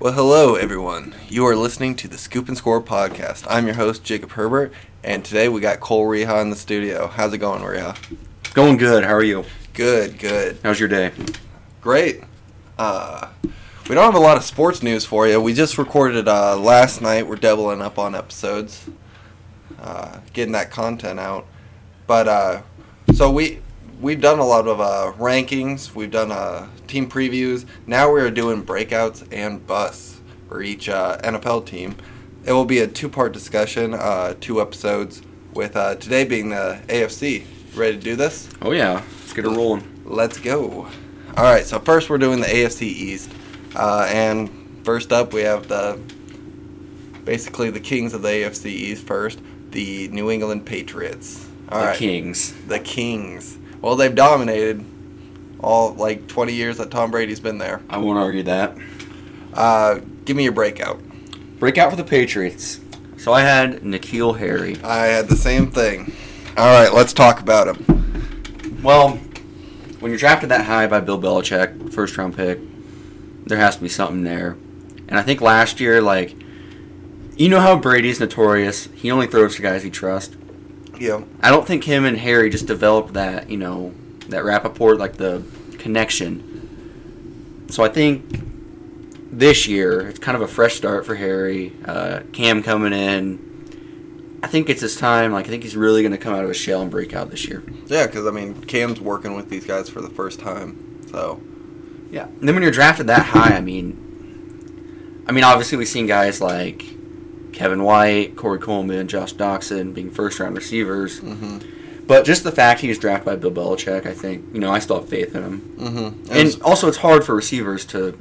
Well, hello, everyone. You are listening to the Scoop and Score podcast. I'm your host, Jacob Herbert, and today we got Cole Reha in the studio. How's it going, Reha? Going good. How are you? Good, good. How's your day? Great. Uh, we don't have a lot of sports news for you. We just recorded uh, last night. We're doubling up on episodes, uh, getting that content out. But uh, so we we've done a lot of uh, rankings. We've done uh, team previews. Now we're doing breakouts and busts for each uh, NFL team. It will be a two-part discussion, uh, two episodes. With uh, today being the AFC. Ready to do this? Oh yeah. Let's get it rolling. Let's go. All right, so first we're doing the AFC East, uh, and first up we have the basically the kings of the AFC East. First, the New England Patriots. All the right, Kings. the Kings. Well, they've dominated all like 20 years that Tom Brady's been there. I won't argue that. Uh, give me your breakout. Breakout for the Patriots. So I had N'Keal Harry. I had the same thing. All right, let's talk about him. Well, when you're drafted that high by Bill Belichick, first round pick, there has to be something there. And I think last year, like, you know how Brady's notorious. He only throws to guys he trusts. Yeah, I don't think him and Harry just developed that, you know, that rapport, like the connection. So I think this year it's kind of a fresh start for Harry. Uh, Cam coming in. I think it's his time. Like I think he's really going to come out of his shell and break out this year. yeah, because I mean Cam's working with these guys for the first time, so Yeah. And then when you're drafted that high, I mean, I mean, obviously we've seen guys like Kevin White, Corey Coleman, Josh Doctson being first round receivers. hmm But just the fact he was drafted by Bill Belichick, I think, you know, I still have faith in him. hmm And also, it's hard for receivers to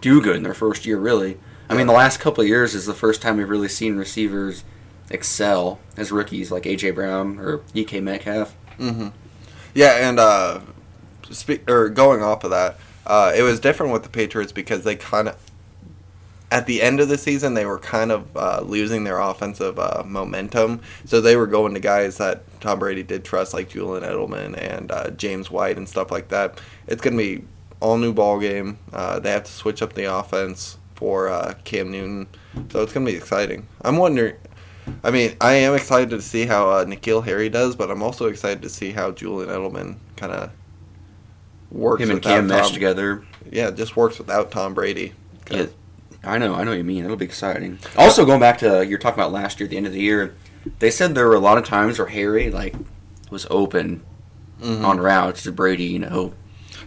do good in their first year, really. I mean, the last couple of years is the first time we've really seen receivers excel as rookies, like A.J. Brown or D.K. Metcalf. hmm Yeah, and uh, spe- or going off of that, uh, it was different with the Patriots because they kind of, at the end of the season, they were kind of uh, losing their offensive uh, momentum. So they were going to guys that Tom Brady did trust, like Julian Edelman and uh, James White and stuff like that. It's going to be all new ball game. Uh, they have to switch up the offense for uh, Cam Newton, so it's going to be exciting. I'm wondering. I mean, I am excited to see how uh, N'Keal Harry does, but I'm also excited to see how Julian Edelman kind of works. Him and Cam mesh together. Yeah, just works without Tom Brady. Yeah, I know, I know what you mean. It'll be exciting. Also, going back to you're talking about last year, at the end of the year, they said there were a lot of times where Harry like was open Mhm. on routes to Brady. You know,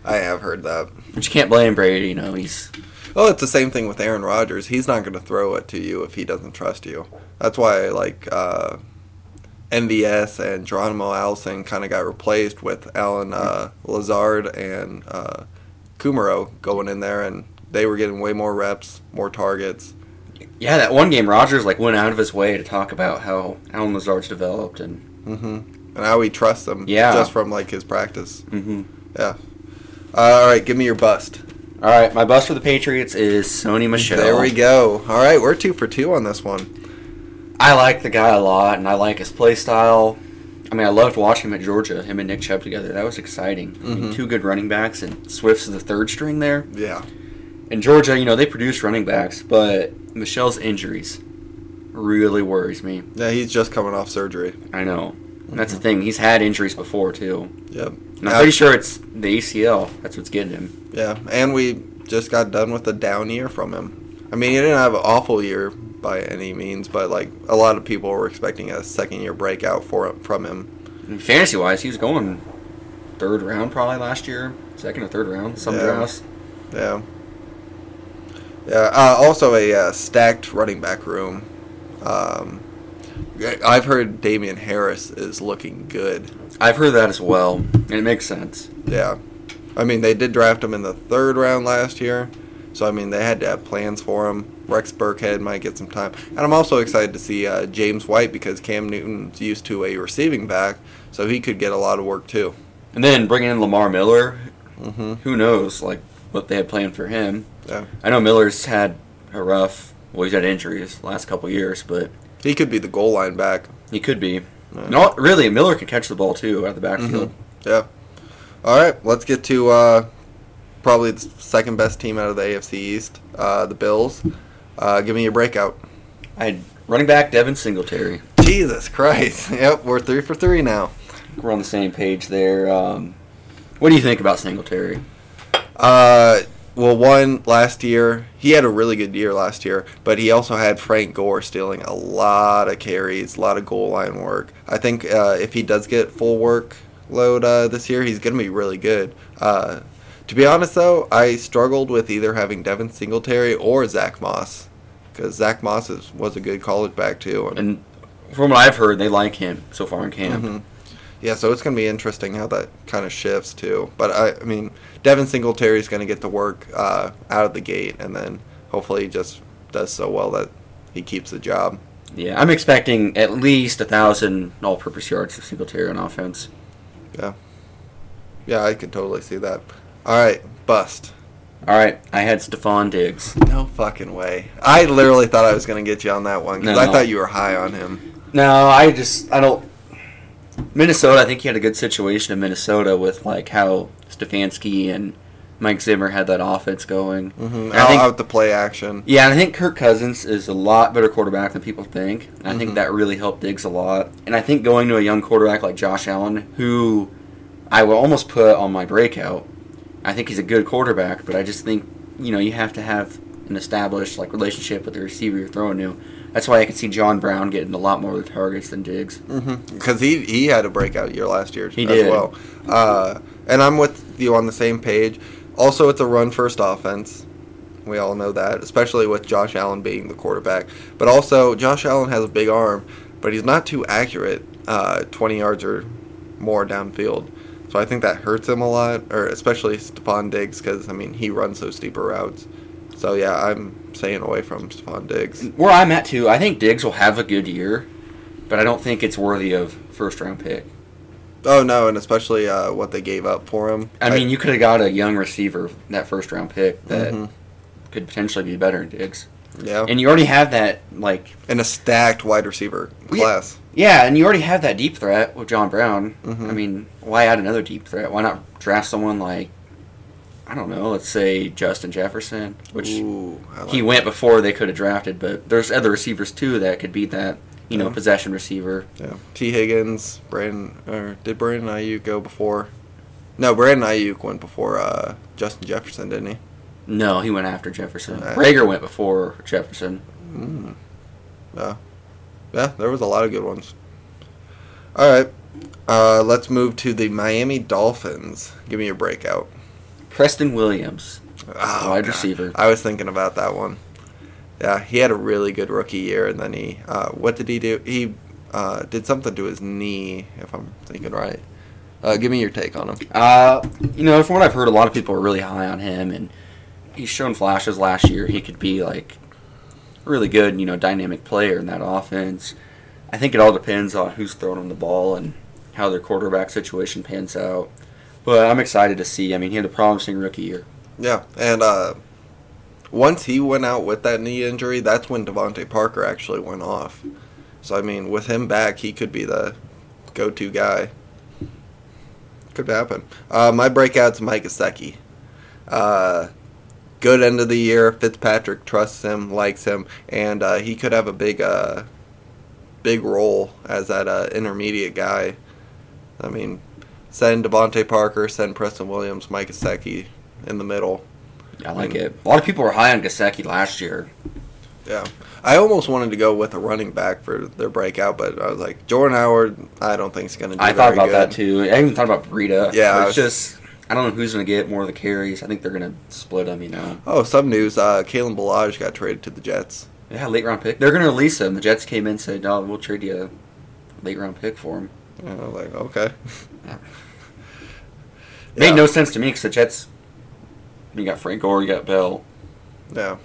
I have heard that. but you can't blame Brady. You know, he's Oh, it's the same thing with Aaron Rodgers. He's not going to throw it to you if he doesn't trust you. That's why, like, uh, MVS and Geronimo Allison kind of got replaced with Allen uh, Lazard and uh, Kumerow going in there, and they were getting way more reps, more targets. yeah. That one game, Rodgers like went out of his way to talk about how Allen Lazard's developed and. hmm And how he trusts them Yeah. just from, like, his practice. Mm-hmm. Yeah. Uh, all right, give me your bust. All right, my bust for the Patriots is Sony Michel. There we go. All right, we're two for two on this one. I like the guy a lot, and I like his play style. I mean, I loved watching him at Georgia, him and Nick Chubb together. That was exciting. I mean, Mhm. two good running backs, and Swift's the third string there. Yeah. In Georgia, you know, they produce running backs, but Michel's injuries really worries me. Yeah, he's just coming off surgery. I know. And that's the mm-hmm. thing. He's had injuries before, too. Yep. And I'm pretty sure it's the ACL. That's what's getting him. Yeah, and we just got done with a down year from him. I mean, he didn't have an awful year by any means, but like a lot of people were expecting a second year breakout for from him. And fantasy-wise, he was going third round probably last year. Second or third round. Some Yeah. drafts. Yeah. Yeah. Uh, also, a uh, stacked running back room. Um, I've heard Damien Harris is looking good. I've heard that as well, and it makes sense. Yeah. I mean, they did draft him in the third round last year, so I mean they had to have plans for him. Rex Burkhead might get some time, and I'm also excited to see uh, James White because Cam Newton's used to a receiving back, so he could get a lot of work too. And then bringing in Lamar Miller, hmm who knows like what they had planned for him. Yeah. I know Miller's had a rough, well, he's had injuries the last couple years, but He could be the goal line back. he could be. Yeah. No, really, Miller can catch the ball too out of the backfield. Yeah. All right, let's get to uh, probably the second best team out of the AFC East, uh, the Bills. Uh, give me your breakout. I running back Devin Singletary. Jesus Christ. Yep, we're three for three now. We're on the same page there. Um, what do you think about Singletary? Uh, well, one last year he had a really good year last year, but he also had Frank Gore stealing a lot of carries, a lot of goal line work. I think uh, if he does get full workload uh, this year, he's going to be really good. Uh, to be honest, though, I struggled with either having Devin Singletary or Zach Moss because Zach Moss is, was a good college back too. And, And from what I've heard, they like him so far in camp. Mhm. Yeah, so it's going to be interesting how that kind of shifts too. But I, I mean, Devin Singletary is going to get the work uh, out of the gate, and then hopefully he just does so well that he keeps the job. Yeah, I'm expecting at least a thousand all-purpose yards for Singletary on offense. Yeah, yeah, I could totally see that. All right, bust. All right, I had Stefon Diggs. No fucking way. I literally thought I was going to get you on that one because No, I thought you were high on him. No, I just I don't. Minnesota, I think he had a good situation in Minnesota with like how Stefanski and Mike Zimmer had that offense going. hmm Out, I think, out the play action. yeah, and I think Kirk Cousins is a lot better quarterback than people think. And I Mhm. think that really helped Diggs a lot. And I think going to a young quarterback like Josh Allen, who I will almost put on my breakout, I think he's a good quarterback, but I just think you know you have to have an established like relationship with the receiver you're throwing to. That's why I can see John Brown getting a lot more of the targets than Diggs. Because he he had a breakout year last year He as did. well. Uh, and I'm with you on the same page. Also, it's a run first offense. We all know that, especially with Josh Allen being the quarterback. But also, Josh Allen has a big arm, but he's not too accurate, uh, 20 yards or more downfield. So I think that hurts him a lot, or especially Stefon Diggs, because I mean he runs those steeper routes. So yeah, I'm staying away from Stefon Diggs. Where I'm at too, I think Diggs will have a good year, but I don't think it's worthy of first round pick. Oh no, and especially uh, what they gave up for him. I mean, you could have got a young receiver that first round pick that Mhm. could potentially be better than Diggs, yeah, and you already have that like and a stacked wide receiver yeah. class. yeah, and you already have that deep threat with John Brown. Mhm. I mean, why add another deep threat? Why not draft someone like I don't know, let's say Justin Jefferson, which Ooh, like he that. went before they could have drafted, but there's other receivers too that could beat that. You know, possession receiver. Yeah. Tee Higgins, Brandon, or did Brandon Aiyuk go before? No, Brandon Aiyuk went before uh, Justin Jefferson, didn't he? No, he went after Jefferson. Reagor went before Jefferson. Mm. Yeah. Yeah, there was a lot of good ones. All right. Uh, let's move to the Miami Dolphins. Give me your breakout. Preston Williams, Oh, wide God. receiver. I was thinking about that one. Yeah, he had a really good rookie year, and then he, uh, what did he do? He uh, did something to his knee, if I'm thinking right. Uh, give me your take on him. Uh, you know, from what I've heard, a lot of people are really high on him, and he's shown flashes last year. He could be like really good, you know, dynamic player in that offense. I think it all depends on who's throwing him the ball and how their quarterback situation pans out. But I'm excited to see. I mean, he had a promising rookie year. Yeah, and uh, once he went out with that knee injury, that's when DeVante Parker actually went off. So I mean, with him back, he could be the go-to guy. Could happen. Uh, my breakout's Mike Gesicki. Uh, good end of the year. Fitzpatrick trusts him, likes him, and uh, he could have a big, uh, big role as that uh, intermediate guy. I mean, send DeVante Parker, send Preston Williams, Mike Gesicki in the middle. I like it. A lot of people were high on Gesicki last year. Yeah. I almost wanted to go with a running back for their breakout, but I was like, Jordan Howard, I don't think he's going to do I thought about good. that too. I even thought about Breida. Yeah, it's just I don't know who's going to get more of the carries. I think they're going to split them. You know. Oh, some news. Uh, Kalen Ballage got traded to the Jets. Yeah, late round pick. They're going to release him. The Jets came in and said, "No, we'll trade you a late round pick for him." And I was like, okay. Yeah. Made no sense to me because the Jets. You got Frank Gore, you got Bell. Yeah.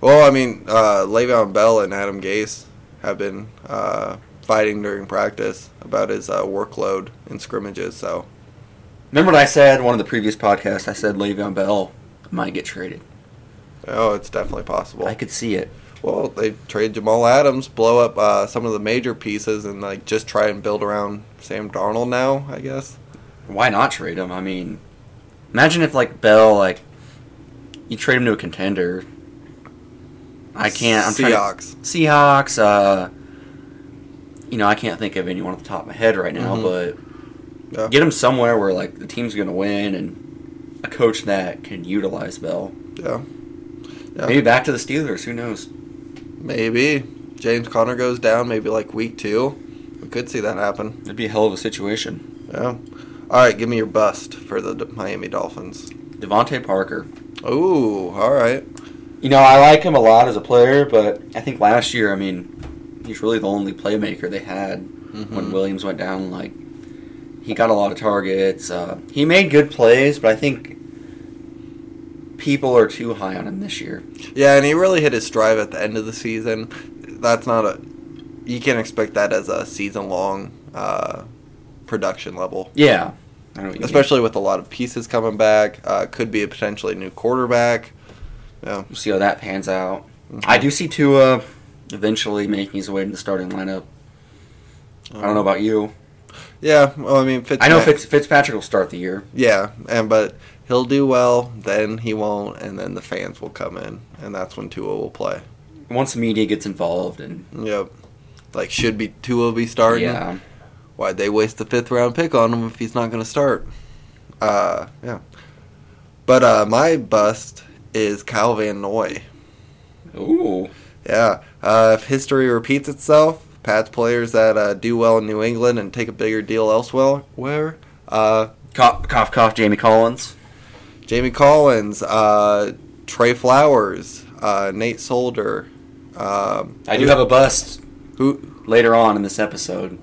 Well, I mean, uh, Le'Veon Bell and Adam Gase have been uh, fighting during practice about his uh, workload in scrimmages. So, Remember what I said one of the previous podcasts? I said Le'Veon Bell might get traded. oh, it's definitely possible. I could see it. Well, they trade Jamal Adams, blow up uh, some of the major pieces, and like just try and build around Sam Darnold now. I guess. Why not trade him? I mean, Imagine if like Bell like you trade him to a contender. I can't. I'm trying to- Seahawks. Seahawks. Uh, you know, I can't think of anyone off the top of my head right now, Mhm. but Yeah. get him somewhere where like the team's gonna win and a coach that can utilize Bell. Yeah. Yeah. Maybe back to the Steelers. Who knows? Maybe James Conner goes down. Maybe like week two. We could see that happen. It'd be a hell of a situation. Yeah. All right, give me your bust for the Miami Dolphins. DeVante Parker. Ooh, all right. You know, I like him a lot as a player, but I think last year, I mean, he's really the only playmaker they had when Mhm. Williams went down. Like, he got a lot of targets. Uh, he made good plays, but I think people are too high on him this year. Yeah, and he really hit his stride at the end of the season. That's not a. You can't expect that as a season long uh, production level. Yeah, I know what you mean. Especially with a lot of pieces coming back. Uh, could be a potentially new quarterback. Yeah. We'll see how that pans out. Mhm. I do see Tua eventually making his way in the starting lineup. I don't know about you. Yeah, well, I mean, Fitz I know Fitz, Fitzpatrick will start the year. Yeah, and but he'll do well. Then he won't, and then the fans will come in, and that's when Tua will play. Once the media gets involved, and Yep. Like, should be Tua be starting? yeah, Why'd they waste the fifth round pick on him if he's not going to start? Uh, yeah. But uh, my bust is Kyle Van Noy. ooh, Yeah. Uh, if history repeats itself, Pats players that uh, do well in New England and take a bigger deal elsewhere, where uh, cough, cough, cough. Jamie Collins. Jamie Collins, uh, Trey Flowers, uh, Nate Solder. Um, I do have a bust Who later on in this episode.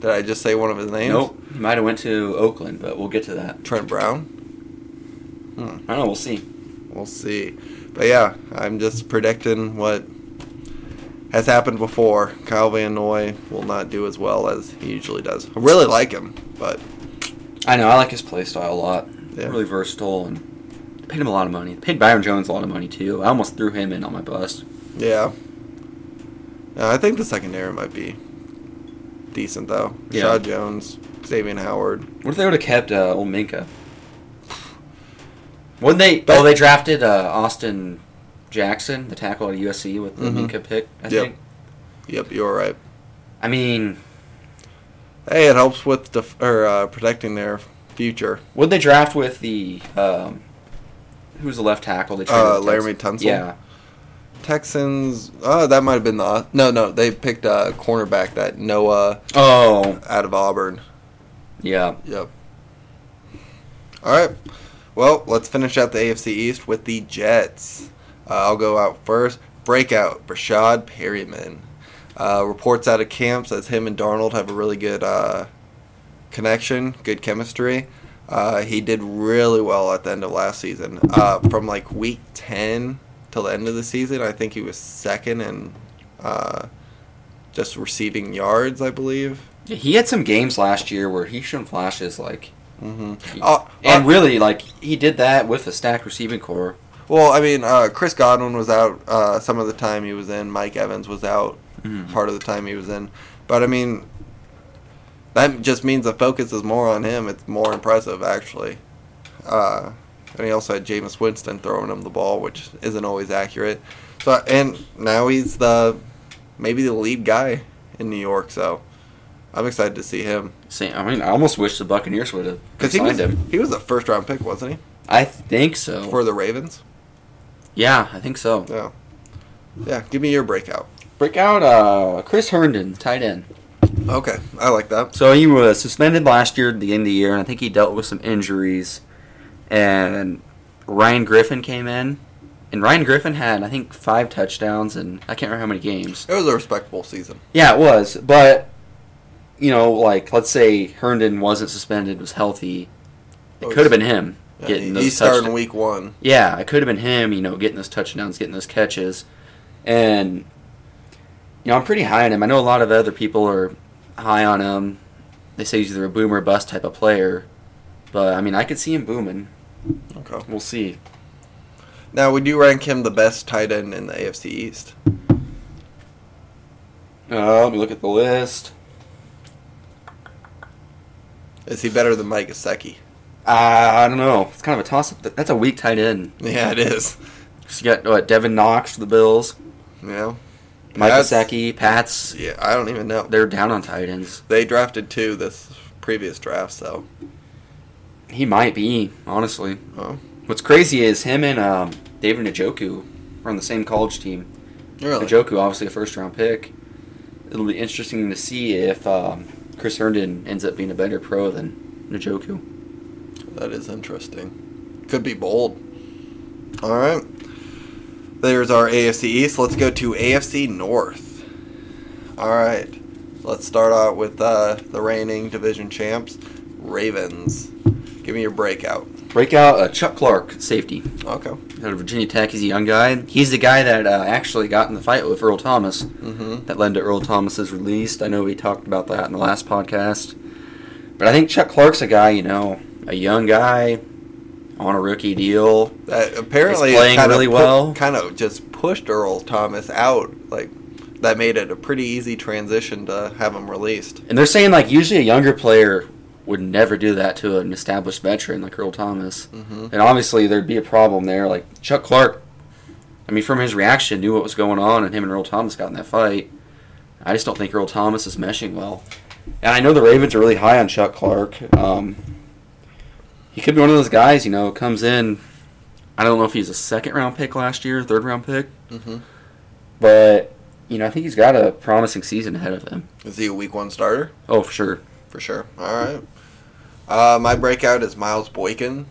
did I just say one of his names? Nope, he might have went to Oakland, but we'll get to that. Trent Brown. I don't know. We'll see. We'll see. But yeah, I'm just predicting what has happened before. Kyle Van Noy will not do as well as he usually does. I really like him, but I know. I like his play style a lot. Yeah. Really versatile and paid him a lot of money. Paid Byron Jones a lot of money too. I almost threw him in on my bust. yeah. Yeah, I think the secondary might be decent though. Yeah. Reshad Jones, Xavier Howard. What if they would have kept uh, old Minkah? Wouldn't they? But- oh, they drafted uh, Austin Jackson, the tackle at USC, with the Mhm. Minkah pick. I Yep. think. Yep, you're right. I mean, Hey, it helps with def- or uh, protecting their future. would they draft with the um, who's the left tackle? They traded Uh, with Laremy? Tunsil? Yeah. Texans. Oh, that might have been the no, no. They picked a cornerback that Noah Oh, out of Auburn. yeah. Yep. All right. Well, let's finish out the AFC East with the Jets. Uh, I'll go out first. Breakout, Breshad Perriman. Uh, reports out of camp says him and Darnold have a really good uh, connection, good chemistry. Uh, he did really well at the end of last season. Uh, from like week 10 till the end of the season, I think he was second in uh, just receiving yards, I believe. Yeah, He had some games last year where he showed flashes like, hmm Uh, and really like he did that with a stacked receiving core. Well, I mean, uh, Chris Godwin was out uh, some of the time he was in. Mike Evans was out Mhm. part of the time he was in. But I mean, that just means the focus is more on him. It's more impressive, actually. Uh, and he also had Jameis Winston throwing him the ball, which isn't always accurate. So, and now he's the maybe the lead guy in New York. So, I'm excited to see him See, I mean, I almost wish the Buccaneers would have because he signed was him. he was a first round pick, wasn't he, I think so. for the Ravens? yeah, I think so. Yeah. Yeah. Give me your breakout. Breakout, uh, Chris Herndon, tight end. Okay, I like that. So he was suspended last year at the end of the year, and I think he dealt with some injuries. And Ryan Griffin came in, and Ryan Griffin had I think five touchdowns, and I can't remember how many games. It was a respectable season. Yeah, it was, but you know, like let's say Herndon wasn't suspended, was healthy, it Oh, could have been him Yeah, getting he- those he's starting touchdowns. week one. Yeah, it could have been him, you know, getting those touchdowns, getting those catches. And, you know, I'm pretty high on him. I know a lot of other people are high on him. They say he's either a boom or bust type of player. But, I mean, I could see him booming. Okay. We'll see. Now, would you rank him the best tight end in the AFC East? Uh, let me look at the list. Is he better than Mike Gesicki? Uh, I don't know. It's kind of a toss up. That's a weak tight end. Yeah, it is. So you got what? Devin Knox for the Bills. Yeah. Mike Pats- Pats. Yeah, I don't even know. They're down on tight ends. They drafted two this previous draft, so. He might be, honestly. Oh. What's crazy is him and um, David Njoku are on the same college team. Really? Njoku, obviously a first round pick. It'll be interesting to see if um, Chris Herndon ends up being a better pro than Njoku. That is interesting. Could be bold. All right. There's our AFC East. Let's go to AFC North. All right. Let's start out with uh, the reigning division champs, Ravens. Give me your breakout. Breakout uh, Chuck Clark, safety. Okay. Out of Virginia Tech, he's a young guy. He's the guy that uh, actually got in the fight with Earl Thomas. Mm-hmm. that led to Earl Thomas's release. I know we talked about that in the last podcast. But I think Chuck Clark's a guy, you know, a young guy on a rookie deal. That apparently He's playing kind really of well. Kind of just pushed Earl Thomas out. Like that made it a pretty easy transition to have him released. And they're saying like usually a younger player would never do that to an established veteran like Earl Thomas. Mm-hmm. And obviously there'd be a problem there. Like Chuck Clark, I mean, from his reaction, knew what was going on, and him and Earl Thomas got in that fight. I just don't think Earl Thomas is meshing well. And I know the Ravens are really high on Chuck Clark. Um, he could be one of those guys, you know, comes in. I don't know if he's a second round pick last year, third round pick, Mm-hmm. but you know, I think he's got a promising season ahead of him. Is he a week one starter? Oh, for sure. For sure. All right. Uh, my breakout is Miles Boykin.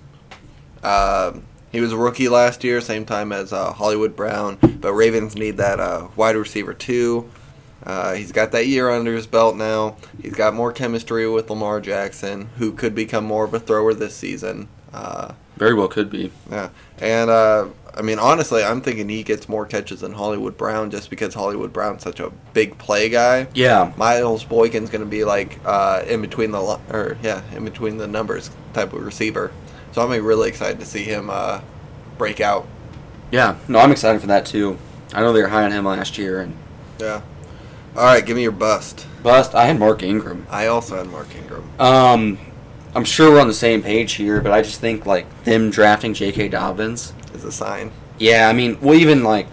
Um he was a rookie last year, same time as uh, Hollywood Brown, but Ravens need that uh, wide receiver too. Uh, he's got that year under his belt now. He's got more chemistry with Lamar Jackson, who could become more of a thrower this season. Uh, Very well could be. yeah, and uh, I mean, honestly, I'm thinking he gets more catches than Hollywood Brown just because Hollywood Brown's such a big play guy. Yeah, Miles Boykin's going to be like uh, in between the or yeah, in between the numbers type of receiver. So I'm really excited to see him uh, break out. yeah. No, I'm excited for that too. I know they were high on him last year, and Yeah. All right, give me your bust. bust. I had Mark Ingram. I also had Mark Ingram. Um, I'm sure we're on the same page here, but I just think like them drafting J.K. Dobbins. Is a sign. Yeah, I mean, well, even like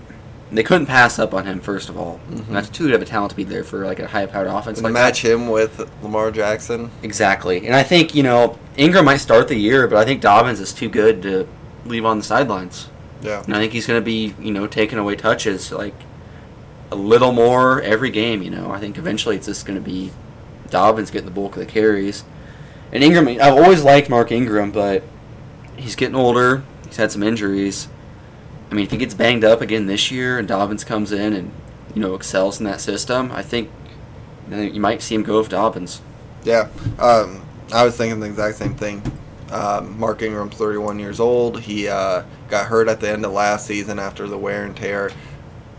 they couldn't pass up on him. First of all, Mhm. that's too good of a talent to be there for like a high-powered offense. And like match him with Lamar Jackson. exactly. And I think you know Ingram might start the year, but I think Dobbins is too good to leave on the sidelines. Yeah. And I think he's going to be, you know, taking away touches like a little more every game. You know, I think eventually it's just going to be Dobbins getting the bulk of the carries. And Ingram, I've always liked Mark Ingram, but he's getting older. He's had some injuries. I mean, if he gets banged up again this year and Dobbins comes in and you know excels in that system, I think you might see him go with Dobbins. Yeah. Um, I was thinking the exact same thing. Um, Mark Ingram's 31 years old. He uh, got hurt at the end of last season after the wear and tear.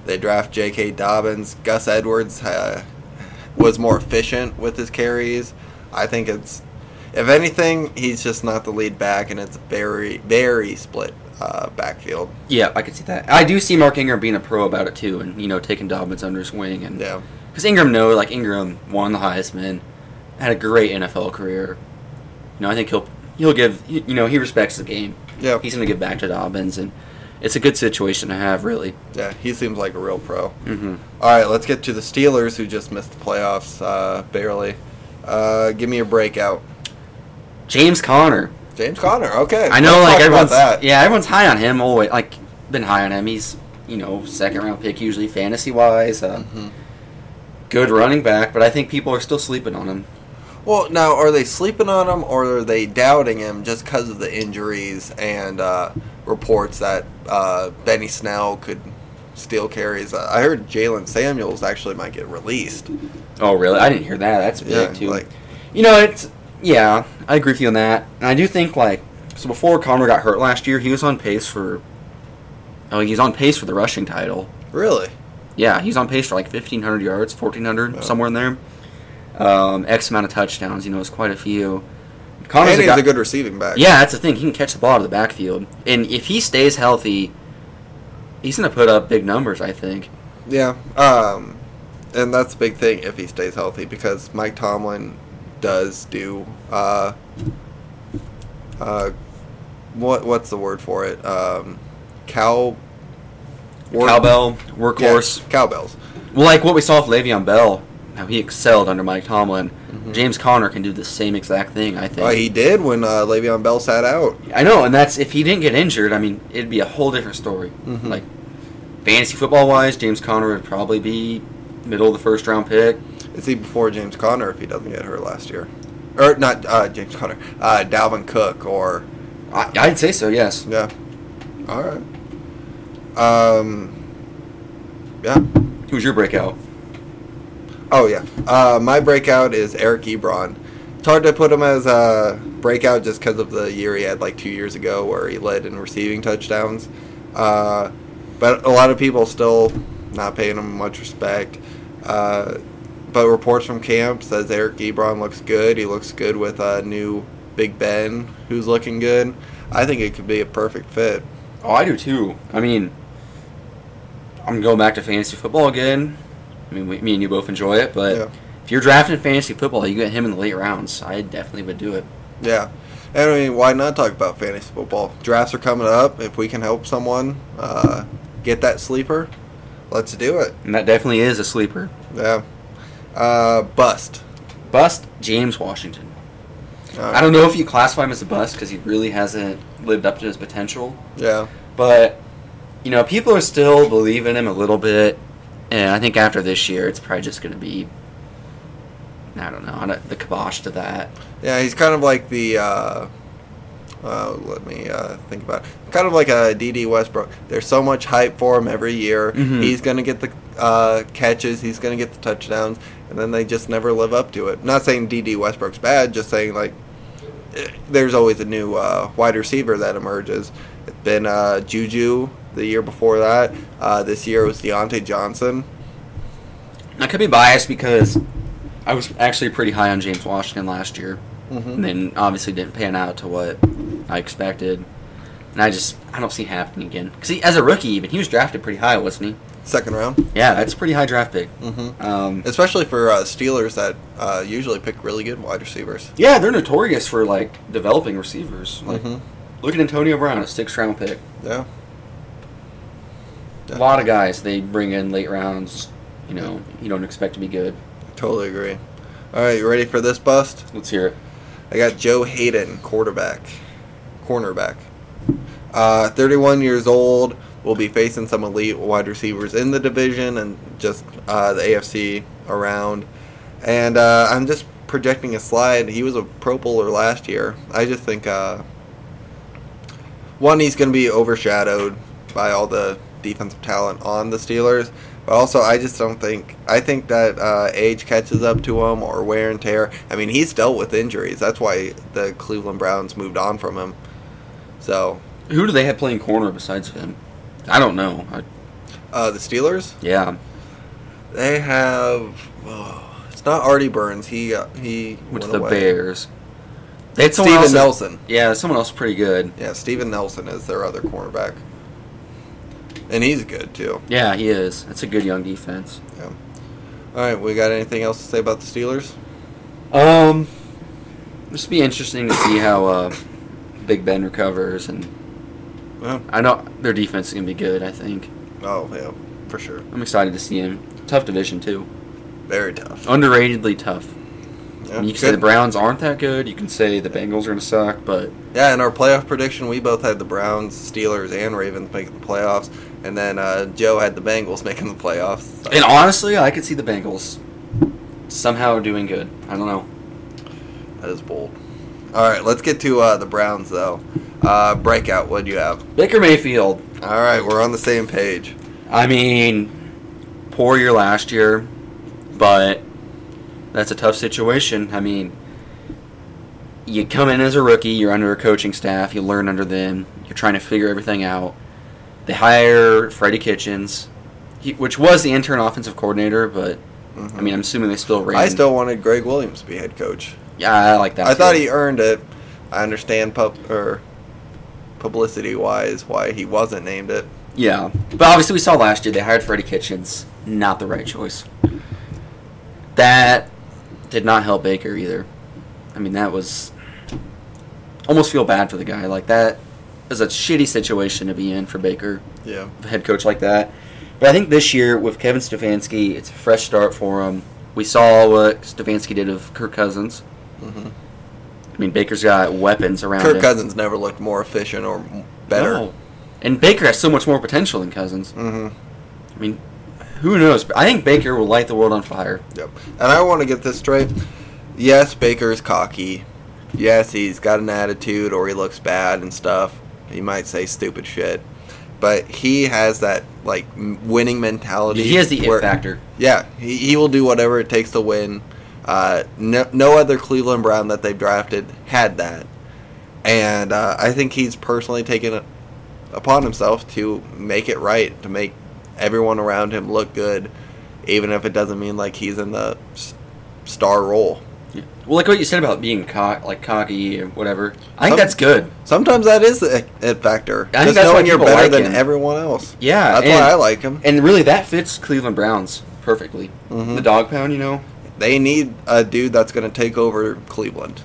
They draft J.K. Dobbins. Gus Edwards uh, was more efficient with his carries. I think it's, if anything, he's just not the lead back, and it's very, very split uh, backfield. Yeah, I could see that. I do see Mark Ingram being a pro about it too, and you know taking Dobbins under his wing and Yeah. Because Ingram know, like Ingram won the Heisman, had a great NFL career. You know, I think he'll he'll give you know he respects the game. Yeah. He's gonna give back to Dobbins, and it's a good situation to have, really. Yeah, he seems like a real pro. hmm All right, let's get to the Steelers, who just missed the playoffs uh, barely. Uh, give me a breakout. James Conner. James Conner. Okay, I know, like everyone's that. yeah, everyone's high on him. Always like been high on him. He's you know second round pick usually fantasy wise. Uh, Mhm. Good running back, but I think people are still sleeping on him. Well, now are they sleeping on him, or are they doubting him just because of the injuries and uh, reports that uh, Benny Snell could steal carries? I heard Jaylen Samuels actually might get released. Oh, really? I didn't hear that. That's big Yeah, too. like- you know, it's yeah. I agree with you on that, and I do think like so. Before Conner got hurt last year, he was on pace for. Oh, he's on pace for the rushing title. Really? Yeah, he's on pace for like fifteen hundred yards, fourteen hundred, somewhere in there. Um, X amount of touchdowns. You know, it's quite a few. Conner's and a guy- a good receiving back. Yeah, that's the thing. He can catch the ball out of the backfield, and if he stays healthy, he's gonna put up big numbers. I think. Yeah. Um, and that's the big thing if he stays healthy because Mike Tomlin does do uh, uh, what what's the word for it? Um, cow. work- Cowbell, Yeah, workhorse. cowbells. Well, like what we saw with Le'Veon Bell, how he excelled under Mike Tomlin. Mhm. James Conner can do the same exact thing. I think. Well, he did when uh, Le'Veon Bell sat out. I know, and that's if he didn't get injured. I mean, it'd be a whole different story. Mhm. Like fantasy football wise, James Conner would probably be middle of the first round pick. Is he before James Conner if he doesn't get hurt last year? Or not uh, James Conner, uh, Dalvin Cook or I, I'd say so. Yes. yeah. All right. Um. Yeah. Who's your breakout? Oh yeah. Uh, my breakout is Eric Ebron. It's hard to put him as a breakout just because of the year he had like two years ago where he led in receiving touchdowns. Uh, but a lot of people still not paying him much respect. Uh, but reports from camp says Eric Ebron looks good. He looks good with a new Big Ben who's looking good. I think it could be a perfect fit. Oh, I do too. I mean, I'm going back to fantasy football again. I mean, we, me and you both enjoy it, but Yeah. if you're drafting fantasy football, you get him in the late rounds. I definitely would do it. Yeah. And I mean, why not talk about fantasy football? Drafts are coming up. If we can help someone uh, get that sleeper, let's do it. And that definitely is a sleeper. Yeah. Uh, bust. Bust James Washington. Uh, I don't know if you classify him as a bust because he really hasn't lived up to his potential. Yeah. But you know, people are still believing him a little bit, and I think after this year, it's probably just going to be. I don't know I don't- the kibosh to that. Yeah, he's kind of like the. Uh, uh, let me uh, think about it. Kind of like a Dede Westbrook. There's so much hype for him every year. Mhm. He's going to get the uh, catches. He's going to get the touchdowns, and then they just never live up to it. Not saying Dede Westbrook's bad. Just saying like, eh, there's always a new uh, wide receiver that emerges. It's been uh, Juju the year before that. Uh, this year it was Diontae Johnson. I could be biased because I was actually pretty high on James Washington last year, Mm-hmm. and then obviously didn't pan out to what I expected. And I just I don't see it happening again. Because as a rookie, even he was drafted pretty high, wasn't he? Second round. Yeah, that's a pretty high draft pick. Mm-hmm. Um, Especially for uh, Steelers that uh, usually pick really good wide receivers. yeah, they're notorious for like developing receivers. Like Mhm. Look at Antonio Brown, a sixth round pick. Yeah. A lot of guys they bring in late rounds. You know, you don't expect to be good. Totally agree. All right, you ready for this bust? Let's hear it. I got Joe Haden, quarterback, cornerback. Uh, 31 years old. Will be facing some elite wide receivers in the division and just uh, the AFC around. And uh, I'm just projecting a slide. He was a Pro Bowler last year. I just think uh, one, he's going to be overshadowed by all the defensive talent on the Steelers. But also, I just don't think. I think that uh, age catches up to him or wear and tear. I mean, he's dealt with injuries. That's why the Cleveland Browns moved on from him. So, Who do they have playing corner besides him? I don't know. I, uh, the Steelers, yeah, they have. Oh, it's not Artie Burns. He uh, he went to the away. Bears. They had Steven else Nelson. Yeah, someone else pretty good. Yeah, Steven Nelson is their other cornerback, and he's good too. Yeah, he is. That's a good young defense. Yeah. All right, we got anything else to say about the Steelers? Um, this be interesting to see how uh, Big Ben recovers, and Yeah. I know their defense is gonna be good. I think Oh yeah, for sure. I'm excited to see him. Tough division too. Very tough. Underratedly tough. Yeah, you can say the. Browns aren't that good. You can say the Bengals are gonna suck, but Yeah, in our playoff prediction, we both had the Browns, Steelers, and Ravens making the playoffs, and then uh, Joe had the Bengals making the playoffs. So- and honestly, I could see the Bengals somehow doing good. I don't know. That is bold. All right, let's get to uh, the Browns though. Uh, breakout. What do you have? Baker Mayfield. All right, we're on the same page. I mean, poor year last year, but that's a tough situation. I mean, you come in as a rookie, you're under a coaching staff, you learn under them, you're trying to figure everything out. They hire Freddie Kitchens, he, which was the intern offensive coordinator, but I mm-hmm. mean, I'm assuming they still ran. I still wanted Gregg Williams to be head coach. yeah, I like that. I too. thought he earned it. I understand pub or publicity wise why he wasn't named it. Yeah, but obviously we saw last year they hired Freddie Kitchens. Not the right choice. That did not help Baker either. I mean, that was almost feel bad for the guy. Like that is a shitty situation to be in for Baker, Yeah. a head coach like that. But I think this year with Kevin Stefanski, it's a fresh start for him. We saw what Stefanski did of Kirk Cousins. hmm I mean, Baker's got weapons around Kirk him. Cousins never looked more efficient or better. No. And Baker has so much more potential than Cousins. hmm I mean, who knows? I think Baker will light the world on fire. Yep. And I want to get this straight. Yes, Baker's cocky. Yes, he's got an attitude or he looks bad and stuff. He might say stupid shit. But he has that like winning mentality. He has the it where- factor. Yeah, he, he will do whatever it takes to win. Uh, no, no other Cleveland Brown that they've drafted had that. And uh, I think he's personally taken it upon himself to make it right, to make everyone around him look good, even if it doesn't mean like he's in the star role. Yeah. Well, like what you said about being cock, like cocky or whatever. I think Some- that's good. Sometimes that is the it factor. I think Just that's why knowing you're better like than him. everyone else. Yeah, That's and, why I like him. And really, that fits Cleveland Browns perfectly. Mhm. The dog pound, you know. They need a dude that's going to take over Cleveland.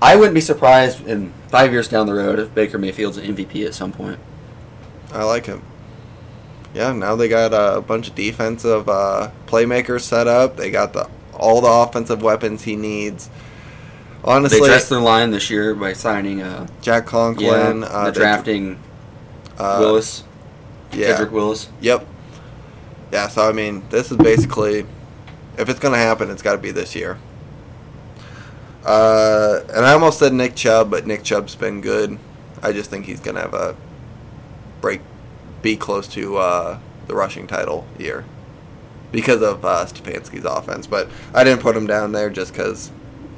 I wouldn't be surprised in five years down the road if Baker Mayfield's an MVP at some point. I like him. Yeah, now they got a bunch of defensive uh, playmakers set up. They got the all the offensive weapons he needs. Honestly, they dressed their line this year by signing, uh, Jack yeah, Conklin, uh, the drafting uh, Willis, yeah, Cedric Willis. yep, yeah. So I mean, this is basically, if it's gonna happen, it's got to be this year. Uh, and I almost said Nick Chubb, but Nick Chubb's been good. I just think he's gonna have a break, be close to uh, the rushing title year because of uh, Stefanski's offense. But I didn't put him down there just because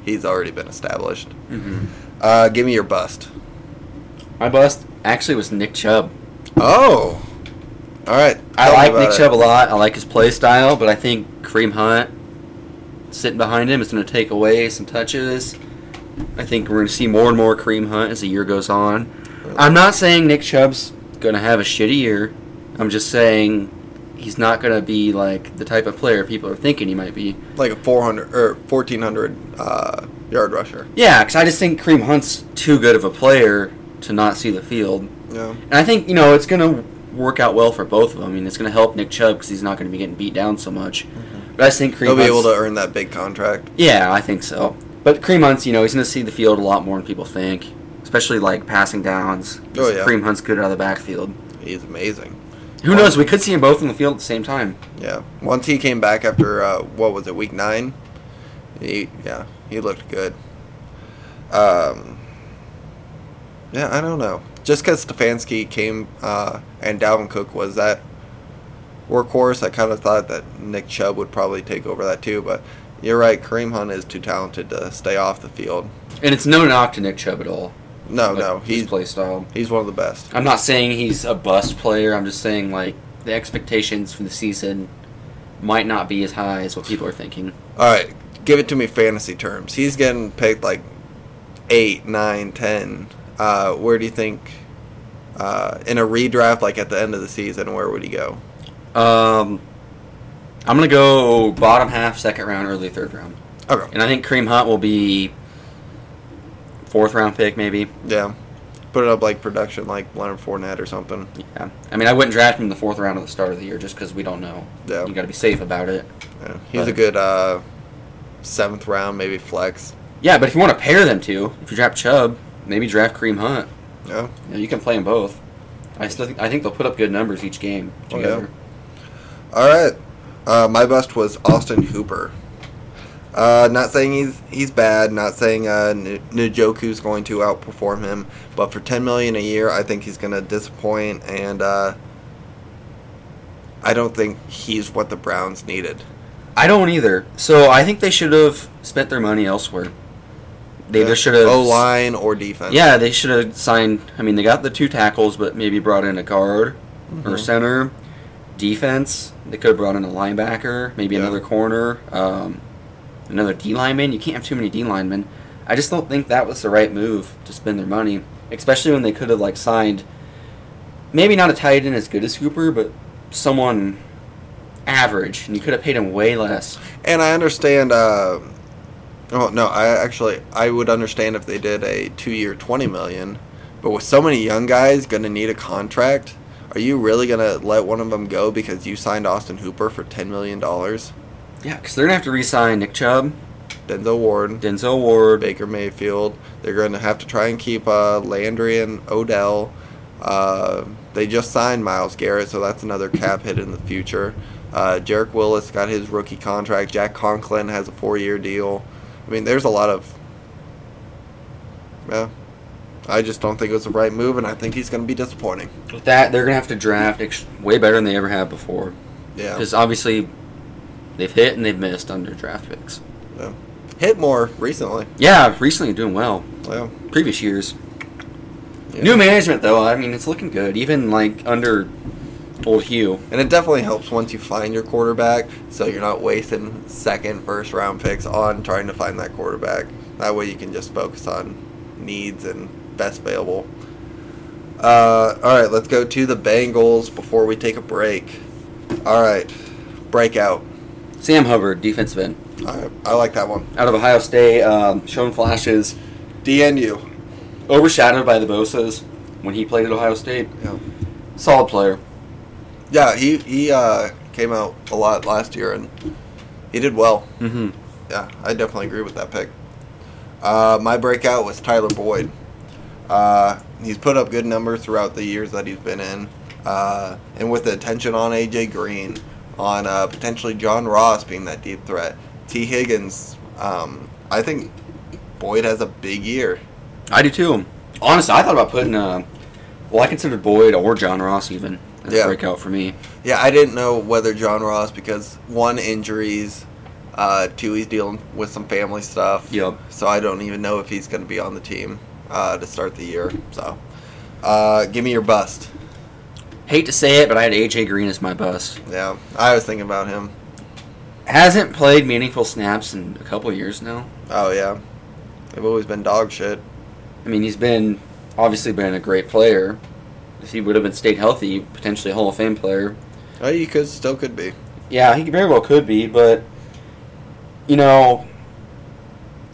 he's already been established. Mm-hmm. Uh, give me your bust. My bust actually was Nick Chubb. Oh, all right. I Tell like Nick it. Chubb a lot. I like his play style, but I think Kareem Hunt sitting behind him is going to take away some touches. I think we're going to see more and more Kareem Hunt as the year goes on. I'm not saying Nick Chubb's going to have a shitty year. I'm just saying he's not going to be like the type of player people are thinking he might be. like a 400 or 1400 uh, yard rusher. Yeah, because I just think Kareem Hunt's too good of a player to not see the field. Yeah. And I think, you know, it's going to work out well for both of them. I mean, it's going to help Nick Chubb because he's not going to be getting beat down so much. But I think Kareem He'll be able to earn that big contract. Yeah, I think so. But Kareem Hunt's, you know, he's going to see the field a lot more than people think, especially like passing downs. Oh, yeah. Kareem Hunt's good out of the backfield. He's amazing. Who knows? We could see them both in the field at the same time. Yeah. Once he came back after uh, what was it, week nine? He yeah, he looked good. Um. Yeah, I don't know. Just because Stefanski came uh, and Dalvin Cook was that workhorse, I kind of thought that Nick Chubb would probably take over that too. But you're right, Kareem Hunt is too talented to stay off the field. And it's no knock to Nick Chubb at all. No, no, his he's play style. he's one of the best. I'm not saying he's a bust player. I'm just saying like the expectations for the season might not be as high as what people are thinking. All right, give it to me fantasy terms. He's getting picked like eight, nine, ten. Uh, where do you think uh, in a redraft, like at the end of the season, where would he go? Um, I'm gonna go bottom half, second round, early third round, Okay, and I think Kareem Hunt will be fourth round pick maybe. yeah, put it up like production, like Leonard Fournette or something. Yeah, I mean I wouldn't draft him in the fourth round at the start of the year just because we don't know. Yeah, You got to be safe about it. yeah. he's a good uh, seventh round, maybe flex. Yeah, but if you want to pair them two, if you draft Chubb, maybe draft Kareem Hunt. Yeah, You, know, you can play them both. I still think, I think they'll put up good numbers each game Oh, yeah. together. All right. Uh, my bust was Austin Hooper. Uh, not saying he's he's bad. Not saying uh, Njoku's going to outperform him. But for ten million a year, I think he's going to disappoint, and uh, I don't think he's what the Browns needed. I don't either. So I think they should have spent their money elsewhere. They either should have O line or defense. Yeah, they should have signed. I mean, they got the two tackles, but maybe brought in a guard or Mhm. center. Defense, they could have brought in a linebacker, maybe Yeah. another corner, um, another D lineman. You can't have too many D linemen. I just don't think that was the right move to spend their money, especially when they could have like signed maybe not a tight end as good as Cooper, but someone average, and you could have paid him way less. And I understand uh, Oh no, I actually I would understand if they did a two-year, twenty million, but with so many young guys going to need a contract, are you really going to let one of them go because you signed Austin Hooper for ten million dollars? Yeah, because they're gonna have to re-sign Nick Chubb, Denzel Ward, Denzel Ward. Baker Mayfield. They're going to have to try and keep uh, Landry and Odell. Uh, they just signed Myles Garrett, so that's another cap hit in the future. Uh, Jarek Willis got his rookie contract. Jack Conklin has a four-year deal. I mean, there's a lot of. Yeah, I just don't think it was the right move, and I think he's going to be disappointing. With that, they're gonna have to draft way better than they ever have before. Yeah, Because obviously, they've hit and they've missed under draft picks. yeah. hit more recently. Yeah, recently doing well. Yeah. Previous years. Yeah. New management though, I mean, it's looking good. Even like under old Hugh. And it definitely helps once you find your quarterback, so you're not wasting second, first round picks on trying to find that quarterback. That way you can just focus on needs and best available. Uh, all right, let's go to the Bengals before we take a break. All right, breakout. Sam Hubbard, defensive end, right, I like that one. out of Ohio State, um, showing flashes, DNU. overshadowed by the Bosa's when he played at Ohio State. Yeah, Solid player. yeah he he uh, came out a lot last year and he did well. Mm-hmm. Yeah, I definitely agree with that pick. Uh, my breakout was Tyler Boyd. Uh, he's put up good numbers throughout the years that he's been in. Uh, and with the attention on AJ Green, on uh, potentially John Ross being that deep threat, T. Higgins, um, I think Boyd has a big year. I do too. Honestly, I thought about putting, uh, well, I considered Boyd or John Ross even as Yeah. a breakout for me. Yeah, I didn't know whether John Ross because one injuries, uh, two he's dealing with some family stuff. Yep. So I don't even know if he's going to be on the team uh, to start the year. So, uh, give me your bust. Hate to say it, but I had AJ Green as my bust. Yeah, I was thinking about him. Hasn't played meaningful snaps in a couple years now. Oh yeah, they've always been dog shit. I mean, he's been obviously been a great player. If he would have been stayed healthy, potentially a Hall of Fame player. Oh, you could still could be. Yeah, he very well could be, but you know,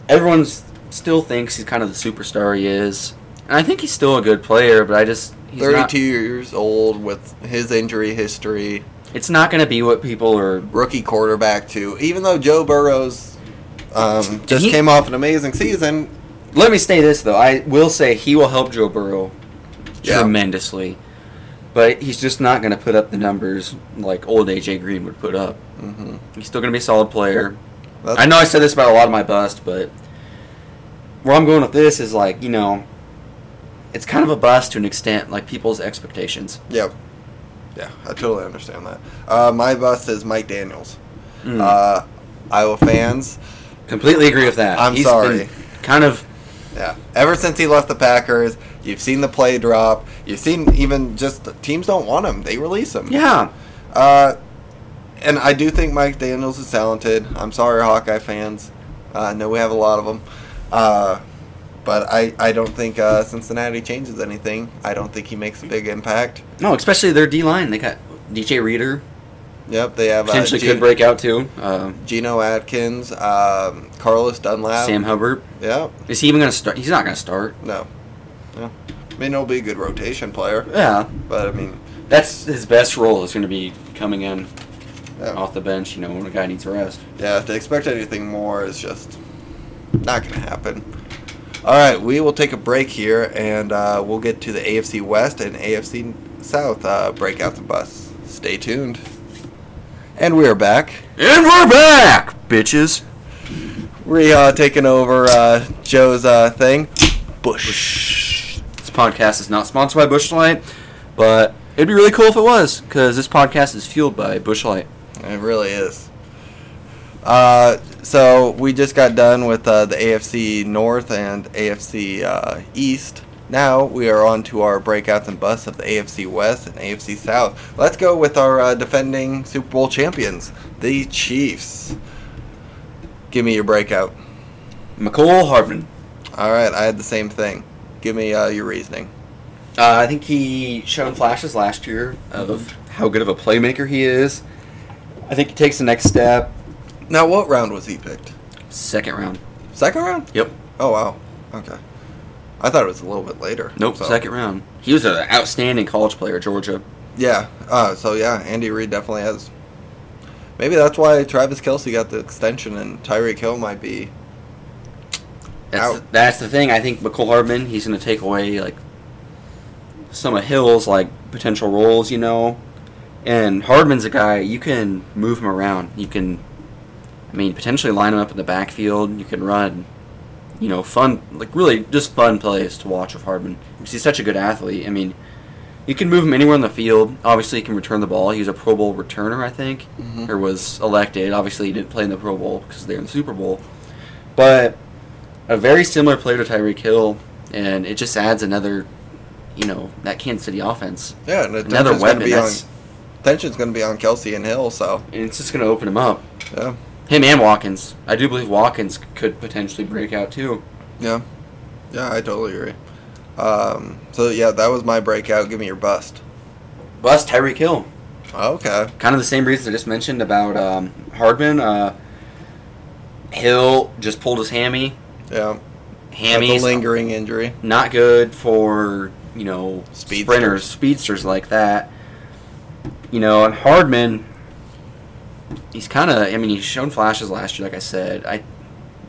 everyone still thinks he's kind of the superstar he is, and I think he's still a good player. But I just he's Thirty-two not, years old with his injury history, it's not going to be what people are. rookie quarterback too. Even though Joe Burrows um, just He- came off an amazing season, Let me say this though, I will say he will help Joe Burrow Yeah. tremendously, but he's just not going to put up the numbers like old AJ Green would put up. hmm He's still going to be a solid player. That's, I know I said this about a lot of my bust, but where I'm going with this is like, you know, it's kind of a bust to an extent, like people's expectations. Yeah, yeah, I totally understand that. Uh, my bust is Mike Daniels. Mm. Uh, Iowa fans, Completely agree with that. I'm He's sorry. Kind of, yeah. Ever since he left the Packers, you've seen the play drop. You've seen even just teams don't want him; they release him. yeah. Uh, and I do think Mike Daniels is talented. I'm sorry, Hawkeye fans. Uh, I know we have a lot of them. Uh, but I, I don't think uh, Cincinnati changes anything. I don't think he makes a big impact. No, especially their D line. They got DJ Reader, Yep, they have uh, potentially Geno, could break out too. Uh, Geno Atkins, um, Carlos Dunlap. Sam Hubbard. Yeah, Is he even going to start? He's not going to start. no. no. I mean, he'll be a good rotation player. Yeah. But, I mean, That's his best role is going to be coming in yeah, off the bench, you know, when a guy needs rest. yeah to expect anything more is just not going to happen. All right, we will take a break here, and uh, we'll get to the AFC West and AFC South uh, breakouts and busts. Stay tuned. And we are back. And we're back, bitches. Uh, taking over uh, Joe's uh, thing. Busch. This podcast is not sponsored by Busch Light, but it'd be really cool if it was, because this podcast is fueled by Busch Light. It really is. Uh, so we just got done with uh, the AFC North and AFC uh, East. Now we are on to our breakouts and busts of the AFC West and AFC South. Let's go with our uh, defending Super Bowl champions, the Chiefs. Give me your breakout. Mecole Hardman. All right, I had the same thing. Give me uh, your reasoning. Uh, I think he showed flashes last year of how good of a playmaker he is. I think he takes the next step. Now, what round was he picked? Second round. Second round? Yep. Oh wow. Okay. I thought it was a little bit later. Nope. so- Second round. He was an outstanding college player Georgia. Yeah. Uh, so yeah, Andy Reid definitely has. Maybe that's why Travis Kelce got the extension, and Tyreek Hill might be. That's Out. that's the thing. I think Mecole Hardman. He's going to take away like some of Hill's like potential roles, you know. And Hardman's a guy you can move him around. You can, I mean, potentially line him up in the backfield. You can run, you know, fun like really just fun plays to watch with Hardman because he's such a good athlete. I mean, you can move him anywhere in the field. Obviously, he can return the ball. He was a Pro Bowl returner, I think, Mhm. or was elected. Obviously, he didn't play in the Pro Bowl because they're in the Super Bowl. But a very similar player to Tyreek Hill, and it just adds another, you know, that Kansas City offense. Yeah, Another attention's gonna weapon. Be on, attention's going to be on Kelce and Hill. So and it's just going to open him up. yeah, Him and Watkins. I do believe Watkins could potentially break out too. yeah, yeah. I totally agree. Um, so yeah, that was my breakout. Give me your bust. Bust Tyreek Hill. Okay. Kind of the same reasons I just mentioned about um, Hardman. Uh, Hill just pulled his hammy. Yeah. Hammy. A lingering injury. not good for you know Speedsters. sprinters, speedsters like that. You know, and Hardman, he's kind of. I mean, he's shown flashes last year. Like I said, I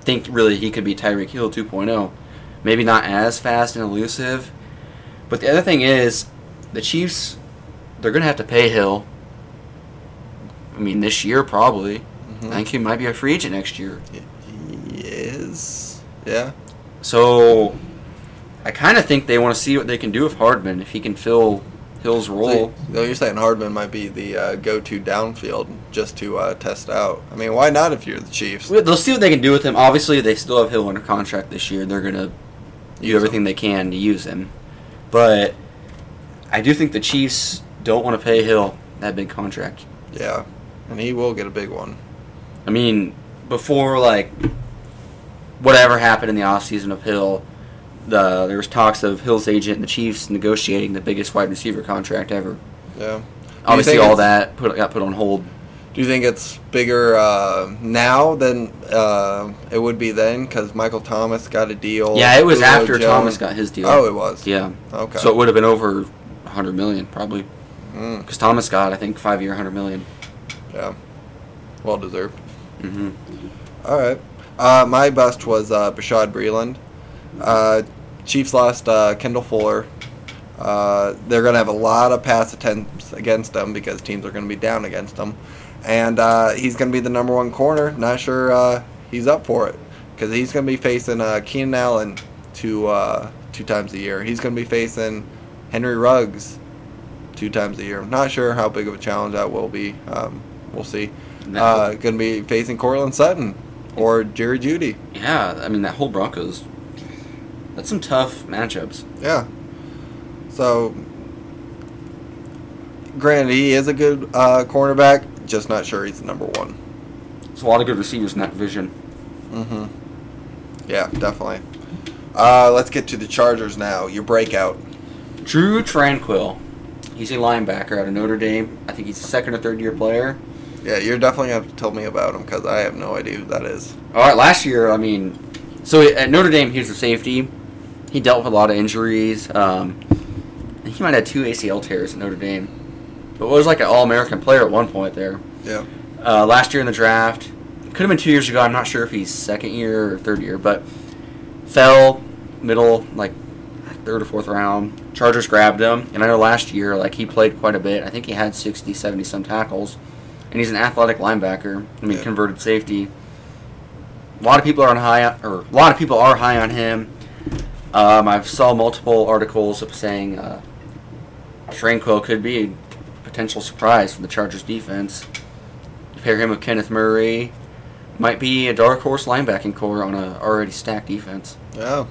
think really he could be Tyreek Hill 2.0. Maybe not as fast and elusive, but the other thing is, the Chiefs, they're gonna have to pay Hill. I mean, this year probably. Mhm. I think he might be a free agent next year. He is. Yeah. So I kind of think they want to see what they can do with Hardman if he can fill Hill's role. so you're saying Hardman might be the uh, go-to downfield just to uh, test out. I mean, why not if you're the Chiefs? They'll see what they can do with him. Obviously, they still have Hill under contract this year. They're gonna do Use everything him. they can to use him, but I do think the Chiefs don't want to pay Hill that big contract. Yeah, and he will get a big one. I mean, before like whatever happened in the offseason of Hill, the there was talks of Hill's agent and the Chiefs negotiating the biggest wide receiver contract ever. Yeah. Obviously, all that put, got put on hold. Do you think it's bigger uh, now than uh, it would be then? Because Michael Thomas got a deal. Yeah, it was Julio after Jones- Thomas got his deal. Oh, it was. Yeah. Okay. So it would have been over 100 million probably Mm, because Thomas got I think five year 100 million. yeah. Well deserved. Mm-hmm. All right. Uh, my bust was uh, Bashaud Breeland. Chiefs lost uh, Kendall Fuller. Uh, they're going to have a lot of pass attempts against them because teams are going to be down against them. And uh, he's going to be the number one corner. Not sure uh, he's up for it because he's going to be facing uh, Keenan Allen two, uh, two times a year. He's going to be facing Henry Ruggs two times a year. I'm Not sure how big of a challenge that will be. Um, we'll see. Uh, going to be facing Courtland Sutton or Jerry Jeudy. Yeah, I mean that whole Broncos. That's some tough matchups. Yeah. So, granted, he is a good uh, cornerback. Just not sure he's the number one. There's a lot of good receivers in that division. Mm-hmm. Yeah, definitely. Uh, let's get to the Chargers now. Your breakout. Drue Tranquill. He's a linebacker out of Notre Dame. I think he's a second or third year player. Yeah, you're definitely going to have to tell me about him because I have no idea who that is. All right, last year, I mean, so at Notre Dame, he was a safety. He dealt with a lot of injuries. Um, he might have two ACL tears at Notre Dame, but was like an All American player at one point there. Yeah. Uh, last year in the draft, could have been two years ago. I'm not sure if he's second year or third year, but fell middle, like third or fourth round. Chargers grabbed him, and I know last year, like he played quite a bit. I think he had 60, 70 some tackles, and he's an athletic linebacker. I mean, Yeah. converted safety. A lot of people are on high, or a lot of people are high on him. Um, I've saw multiple articles of saying uh, could be a potential surprise for the Chargers defense. Pair him with Kenneth Murray, might be a dark horse linebacking core on a already stacked defense. Yeah.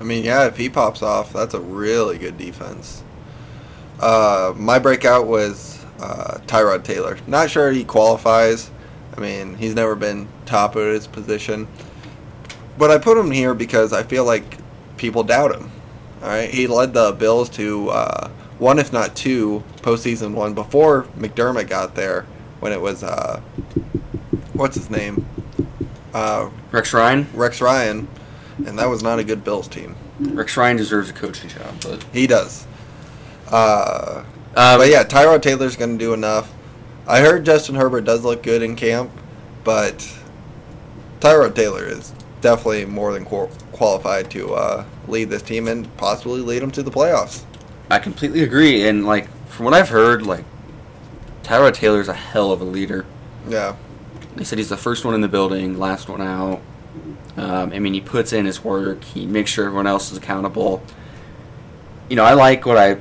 I mean, yeah, if he pops off, that's a really good defense. Uh, my breakout was uh, Tyrod Taylor. Not sure he qualifies. I mean, he's never been top of his position. But I put him here because I feel like people doubt him. All right, he led the Bills to uh, one, if not two, postseason one before McDermott got there. When it was uh, what's his name? uh, Rex Ryan. Rex Ryan, and that was not a good Bills team. Rex Ryan deserves a coaching job, but He does. Uh, um, but yeah, Tyrod Taylor's going to do enough. I heard Justin Herbert does look good in camp, but Tyrod Taylor is definitely more than qual- qualified to uh, lead this team and possibly lead them to the playoffs. I completely agree. And like from what I've heard, like Tyrod Taylor's a hell of a leader. Yeah, They said he's the first one in the building, last one out. Um, I mean, he puts in his work. He makes sure everyone else is accountable. You know, I like what I.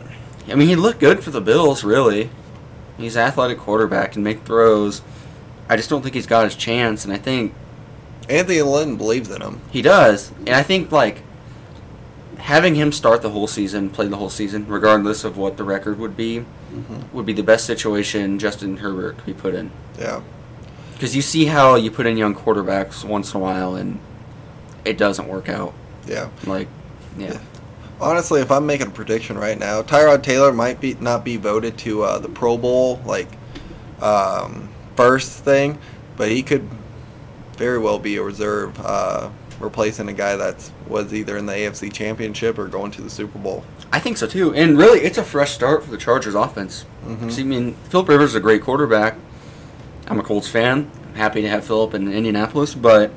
I mean, he looked good for the Bills, really. He's an athletic quarterback and make throws. I just don't think he's got his chance, and I think Anthony Lynn believes in him. he does. And I think like having him start the whole season, play the whole season, regardless of what the record would be, would be the best situation Justin Herbert could be put in. Yeah, Because you see how you put in young quarterbacks once in a while and it doesn't work out. yeah. Like, yeah. Honestly, if I'm making a prediction right now, Tyrod Taylor might be not be voted to uh, the Pro Bowl like um, first thing, but he could very well be a reserve, uh, replacing a guy that was either in the AFC Championship or going to the Super Bowl. I think so too. And really, it's a fresh start for the Chargers offense. Mhm. 'Cause, I mean, Philip Rivers is a great quarterback. I'm a Colts fan. I'm happy to have Philip in Indianapolis, but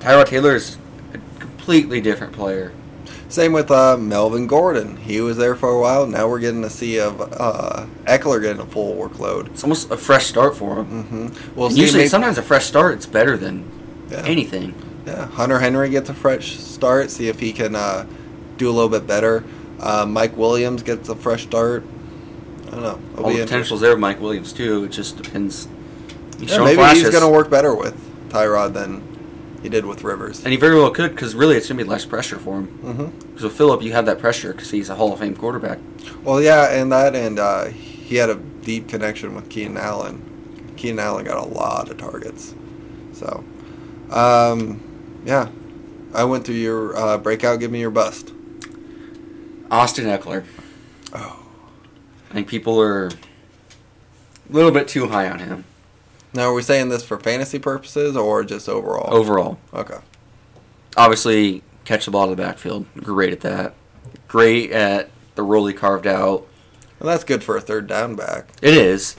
Tyrod Taylor is a completely different player. Same with uh, Melvin Gordon. He was there for a while. Now we're getting to see of uh, Ekeler getting a full workload. It's almost a fresh start for him. hmm We'll usually, maybe- sometimes a fresh start it's better than Yeah. anything. Yeah, Hunter Henry gets a fresh start. See if he can uh, do a little bit better. Uh, Mike Williams gets a fresh start. I don't know. It'll All the potential's there Mike Williams too. It just depends. He's Yeah, maybe flashes, he's going to work better with Tyrod than he did with Rivers. and he very well could because really it's gonna be less pressure for him. hmm Because with Philip, you have that pressure because he's a Hall of Fame quarterback. Well, yeah, and that, and uh, he had a deep connection with Keenan Allen. Keenan Allen got a lot of targets. So, um, yeah. I went through your uh, breakout. Give me your bust. Austin Ekeler. Oh. I think people are a little bit too high on him Now, are we saying this for fantasy purposes or just overall? overall. Okay. Obviously, catch the ball to the backfield. Great at that. Great at the role he carved out. And that's good for a third down back. It is.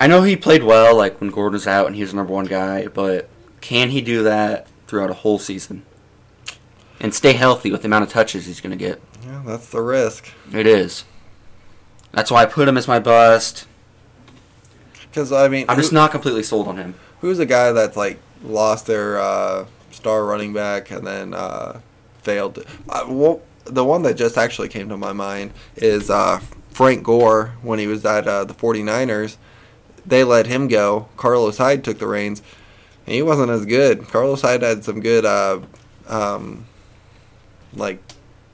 I know he played well, like when Gordon was out and he was the number one guy, but can he do that throughout a whole season? And stay healthy with the amount of touches he's going to get. Yeah, that's the risk. It is. That's why I put him as my bust. Because I mean, I'm just not completely sold on him. Who's a guy that's like lost their uh, star running back and then uh, failed? To, uh, well, the one that just actually came to my mind is uh, Frank Gore when he was at uh, the 49ers. They let him go. Carlos Hyde took the reins. And he wasn't as good. Carlos Hyde had some good, uh, um, like,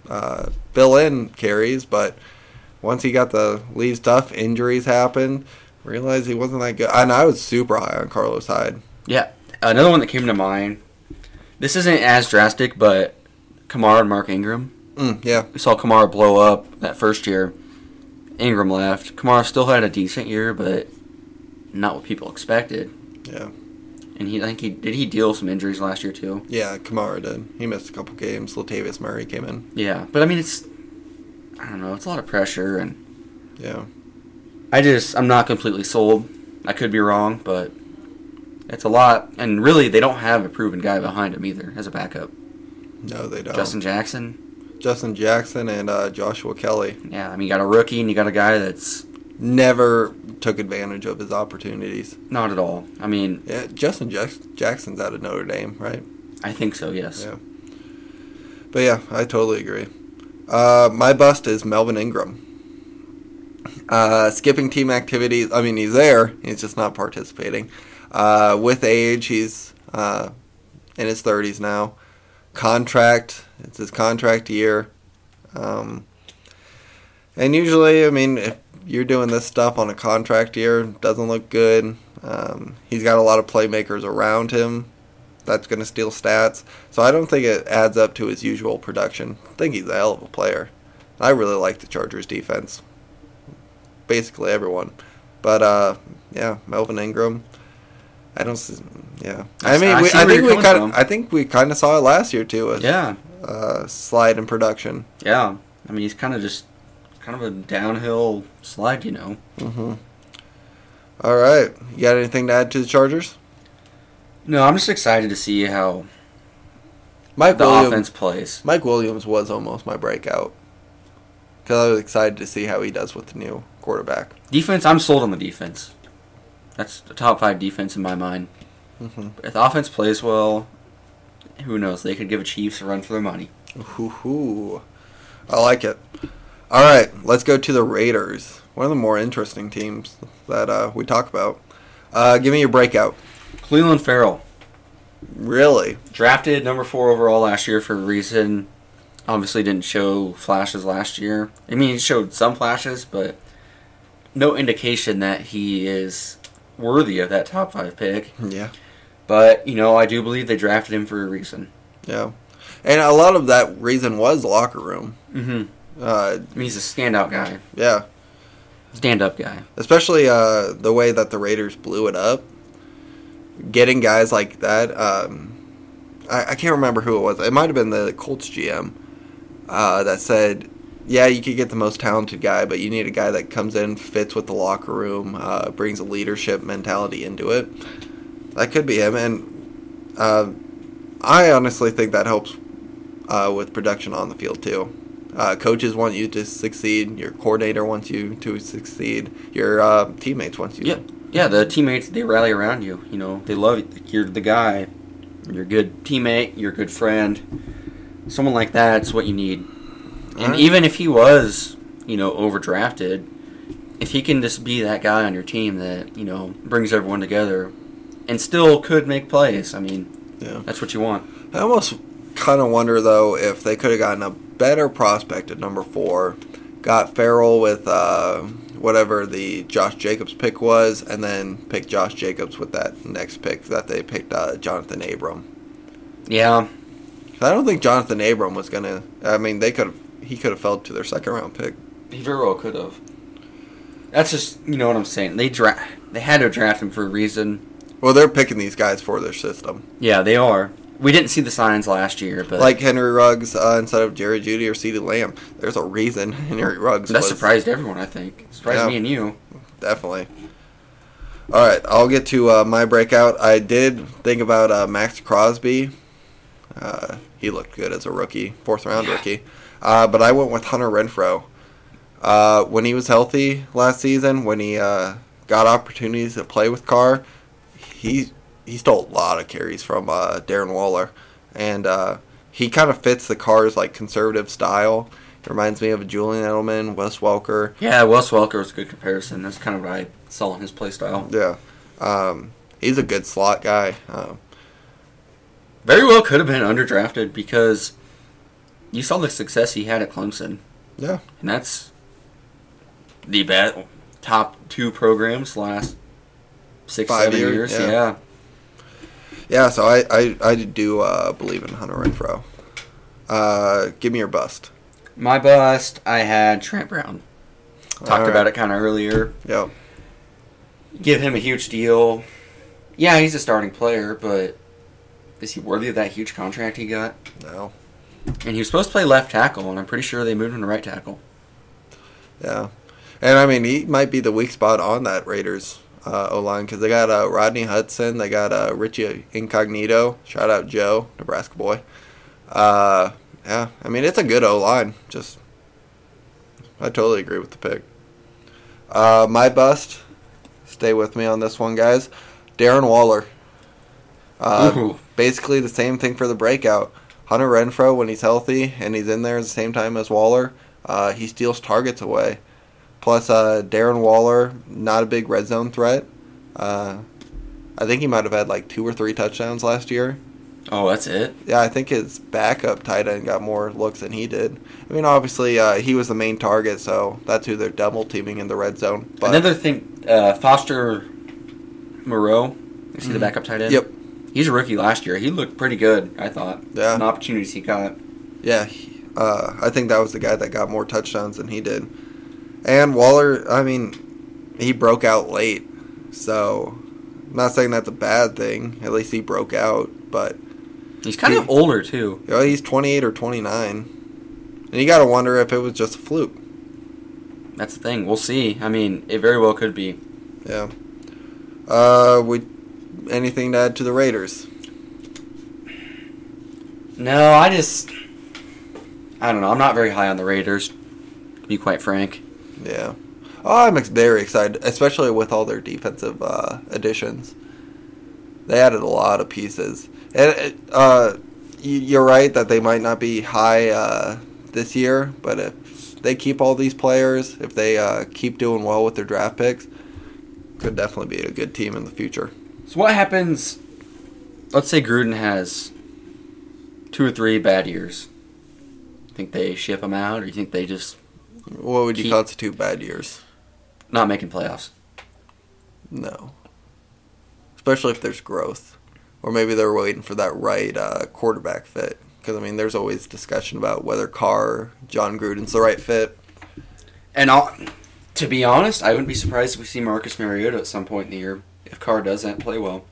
uh, fill in carries, but once he got the lead stuff, injuries happened. Realized he wasn't that good. And I was super high on Carlos Hyde. Yeah. Another one that came to mind. This isn't as drastic, but Kamara and Mark Ingram. Mm, yeah, We saw Kamara blow up that first year. Ingram left. Kamara still had a decent year, but not what people expected. yeah, And he, I think he did he deal some injuries last year too. yeah. Kamara did. He missed a couple games. Latavius Murray came in. Yeah, but I mean it's I don't know, it's a lot of pressure and Yeah, I just I'm not completely sold. I could be wrong, but it's a lot and really they don't have a proven guy behind him either as a backup. no, they don't. Justin Jackson. Justin Jackson and uh, Joshua Kelley Yeah, I mean you got a rookie and you got a guy that's never took advantage of his opportunities. not at all. I mean, Yeah, Justin Jack- Jackson's out of Notre Dame, right? I think so, yes. Yeah. But yeah, I totally agree. Uh, my bust is Melvin Ingram. Uh, skipping team activities. I mean, he's there. He's just not participating. Uh, with age, he's uh, in his 30s now. Contract. It's his contract year. Um, and usually, I mean, if you're doing this stuff on a contract year, doesn't look good. Um, he's got a lot of playmakers around him that's going to steal stats. So I don't think it adds up to his usual production. I think he's a hell of a player. I really like the Chargers defense. Basically everyone. But uh, yeah, Melvin Ingram. I don't. s- Yeah, I mean, I we, I think we kind of. I think we kind of saw it last year too. With, Yeah, uh, slide in production. yeah. I mean, he's kind of just kind of a downhill slide, you know. Mm-hmm. All right, you got anything to add to the Chargers? No, I'm just excited to see how Mike the Williams. offense plays. Mike Williams was almost my breakout because I was excited to see how he does with the new quarterback. Defense, I'm sold on the defense. That's the top five defense in my mind. Mm-hmm. If the offense plays well, who knows? They could give a Chiefs a run for their money. Hoo-hoo. I like it. All right, let's go to the Raiders. One of the more interesting teams that uh, we talk about. Uh, give me your breakout. Cleveland Ferrell, Really? drafted number four overall last year for a reason. Obviously, didn't show flashes last year. I mean, he showed some flashes, but no indication that he is worthy of that top five pick. Yeah. But you know, I do believe they drafted him for a reason. Yeah. And a lot of that reason was locker room. Mm-hmm. Uh, I mean, he's a standout guy, yeah. stand-up guy. Especially uh, the way that the Raiders blew it up. Getting guys like that. Um, I, I can't remember who it was. It might have been the Colts GM uh, that said, yeah, you could get the most talented guy, but you need a guy that comes in, fits with the locker room, uh, brings a leadership mentality into it. That could be him. And uh, I honestly think that helps uh, with production on the field, too. Uh, coaches want you to succeed. Your coordinator wants you to succeed. Your uh, teammates want you. Yeah, yeah. The teammates they rally around you. You know, they love you. You're the guy. You're a good teammate. You're a good friend. Someone like that's what you need. And Alright. even if he was, you know, overdrafted, if he can just be that guy on your team that you know brings everyone together, and still could make plays. I mean, Yeah. that's what you want. I almost kind of wonder though if they could have gotten a better prospect at number four, got Ferrell with uh, whatever the Josh Jacobs pick was, and then picked Josh Jacobs with that next pick that they picked uh, Jonathan Abram. Yeah, I don't think Jonathan Abram was gonna. I mean, they could have. He could have fell to their second round pick. he very well could have. That's just you know what I'm saying. They dra- They had to draft him for a reason. Well, they're picking these guys for their system, Yeah, they are. We didn't see the signs last year, but like Henry Ruggs uh, instead of Jerry Jeudy or CeeDee Lamb. There's a reason Henry Ruggs. that was, surprised everyone. I think surprised Yeah. me and you. Definitely. All right, I'll get to uh, my breakout. I did think about uh, Maxx Crosby. Uh, he looked good as a rookie, fourth round Yeah. rookie. Uh, but I went with Hunter Renfrow. Uh, when he was healthy last season, when he uh, got opportunities to play with Carr, he he stole a lot of carries from uh, Darren Waller, and uh, he kind of fits the Carr's like conservative style. It reminds me of Julian Edelman, Wes Welker. Yeah, Wes Welker was a good comparison. That's kind of what I saw in his play style. Yeah. Um, he's a good slot guy. Um, Very well could have been underdrafted because you saw the success he had at Clemson, yeah. and that's the best top two programs last six Five seven years, years. yeah. Yeah. Yeah, so I, I, I do uh, believe in Hunter Renfrow. Uh, give me your bust. My bust, I had Trent Brown. Talked right. about it kind of earlier. Yeah. Give him a huge deal. Yeah, he's a starting player, but is he worthy of that huge contract he got? No. And he was supposed to play left tackle, and I'm pretty sure they moved him to right tackle. Yeah. And I mean, he might be the weak spot on that Raiders uh, O line because they got uh, Rodney Hudson, they got uh, Richie Incognito. Shout out Joe, Nebraska boy. Uh, yeah, I mean it's a good O line. Just, I totally agree with the pick. Uh, my bust. Stay with me on this one, guys. Darren Waller. Uh, basically the same thing for the breakout. Hunter Renfrow, when he's healthy and he's in there at the same time as Waller, uh, he steals targets away. Plus, uh, Darren Waller, not a big red zone threat. Uh, I think he might have had like two or three touchdowns last year. Oh, that's it? Yeah, I think his backup tight end got more looks than he did. I mean, obviously, uh, he was the main target, so that's who they're double teaming in the red zone. But Another thing, uh, Foster Moreau, is he the Mhm. backup tight end? Yep. He's a rookie last year. He looked pretty good, I thought. Yeah. The opportunities he got. Yeah, uh, I think that was the guy that got more touchdowns than he did. And Waller, I mean, he broke out late, so I'm not saying that's a bad thing. At least he broke out, but He's kind of older too. you know, he's 28 or 29, and you got to wonder if it was just a fluke. That's the thing. We'll see. I mean, it very well could be. Yeah. Uh, we anything to add to the Raiders? No, I just. I don't know. I'm not very high on the Raiders, to be quite frank. Yeah. Oh, I'm ex- very excited, especially with all their defensive uh, additions. They added a lot of pieces, and uh, you're right that they might not be high uh, this year, but if they keep all these players, if they uh, keep doing well with their draft picks, could definitely be a good team in the future. So what happens? Let's say Gruden has two or three bad years. Think they ship him out, or you think they just What would you Keep- constitute bad years? not making playoffs? No. Especially if there's growth. Or maybe they're waiting for that right uh, quarterback fit. Because, I mean, there's always discussion about whether Carr, John Gruden's the right fit. And I'll, to be honest, I wouldn't be surprised if we see Marcus Mariota at some point in the year if Carr doesn't play well.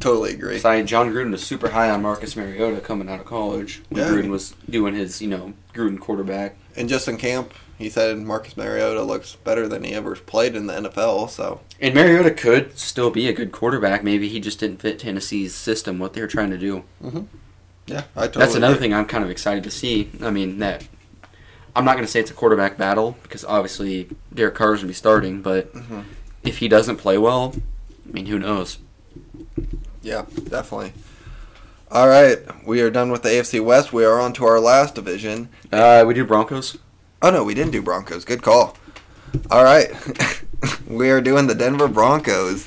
Totally agree. Besides, John Gruden was super high on Marcus Mariota coming out of college when Yeah. Gruden was doing his, you know, Gruden quarterback. And just in camp, he said Marcus Mariota looks better than he ever played in the NFL. So, And Mariota could still be a good quarterback. Maybe he just didn't fit Tennessee's system, what they were trying to do. yeah, I totally That's another agree. thing I'm kind of excited to see. I mean, that I'm not going to say it's a quarterback battle because obviously Derek Carr's going to be starting, but Mhm. if he doesn't play well, I mean, who knows? Yeah, definitely. All right, we are done with the AFC West. We are on to our last division. Uh, we do Broncos. Oh no, we didn't do Broncos. Good call. All right, we are doing the Denver Broncos.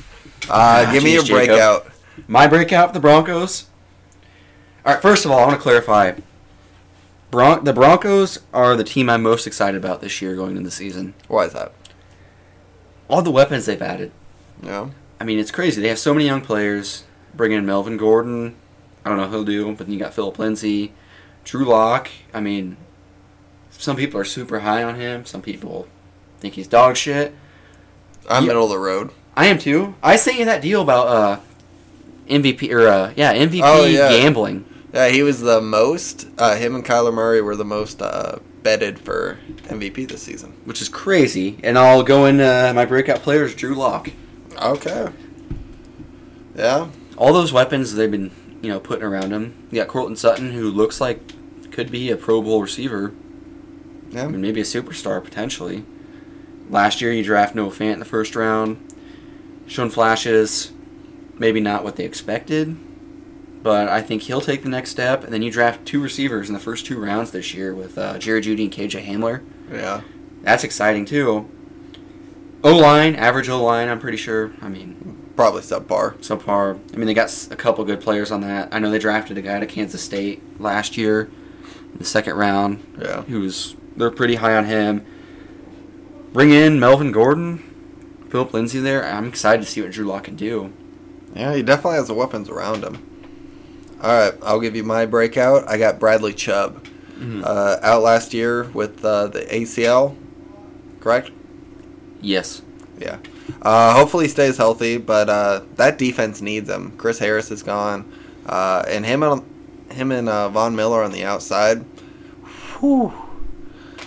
Uh, Ah, give me your Jacob. breakout. My breakout for the Broncos. All right, first of all, I want to clarify. Bron- the Broncos are the team I'm most excited about this year going into the season. Why is that? All the weapons they've added. Yeah, I mean, it's crazy. They have so many young players. Bring in Melvin Gordon. I don't know who he'll do, but then you got Phillip Lindsay, Drew Lock. I mean, some people are super high on him. Some people think he's dog shit. I'm middle of the road. I am too. I sent you that deal about uh, MVP or uh, yeah MVP Oh, yeah. gambling. Yeah, he was the most. Uh, him and Kyler Murray were the most uh, betted for MVP this season. which is crazy. And I'll go in uh, my breakout players, Drew Lock. Okay. Yeah. All those weapons they've been, you know, putting around him. You got Courtland Sutton, who looks like could be a Pro Bowl receiver. Yeah. I mean, maybe a superstar potentially. Last year, you draft Noah Fant in the first round. Shown flashes, maybe not what they expected, but I think he'll take the next step. And then you draft two receivers in the first two rounds this year with uh, Jared Jeudy and KJ Hamler. Yeah. That's exciting too. O line, average O line, I'm pretty sure. I mean, Probably subpar. subpar. I mean, they got a couple good players on that. I know they drafted a guy to Kansas State last year in the second round. Yeah. Who's they're pretty high on him. Bring in Melvin Gordon, Phillip Lindsay there. I'm excited to see what Drew Lock can do. Yeah, he definitely has the weapons around him. All right, I'll give you my breakout. I got Bradley Chubb uh, out last year with uh, the ACL. Correct. Yes. Yeah. Uh, hopefully he stays healthy, but uh, that defense needs him. Chris Harris is gone, uh, and him and him and uh, Von Miller on the outside. Whew.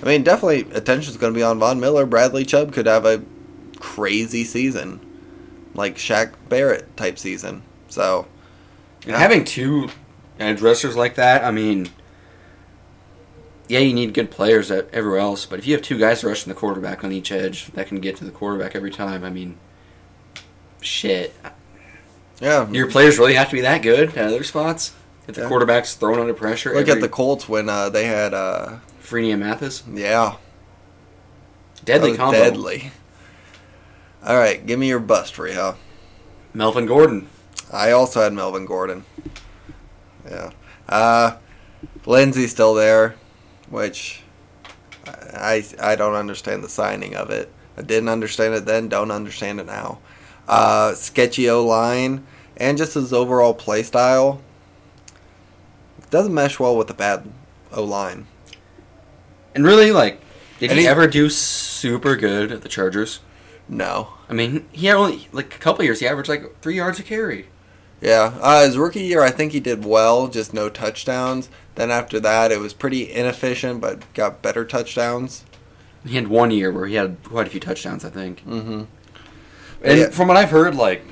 I mean, definitely attention's going to be on Von Miller. Bradley Chubb could have a crazy season, like Shaq Barrett type season. So, And having two edge rushers like that, I mean, yeah, you need good players at everywhere else, but if you have two guys rushing the quarterback on each edge that can get to the quarterback every time, I mean, shit. yeah, Your players really have to be that good at other spots? If the Yeah. quarterback's thrown under pressure, look every, at the Colts when uh, they had, uh, Freeney Mathis, yeah, deadly that combo. deadly. All right, give me your bust, Reha. Melvin Gordon, I also had Melvin Gordon. Yeah. Uh, Lindsay's still there, which I, I don't understand the signing of it. I didn't understand it then, don't understand it now. Uh, sketchy O line, and just his overall play style doesn't mesh well with the bad O line. And really, like, did And he he- ever do super good at the Chargers? No. I mean, he had only like a couple years. He averaged like three yards a carry. Yeah, uh, his rookie year, I think he did well, just no touchdowns. Then after that, it was pretty inefficient, but got better touchdowns. He had one year where he had quite a few touchdowns, I think. Mm-hmm. And Yeah. from what I've heard, like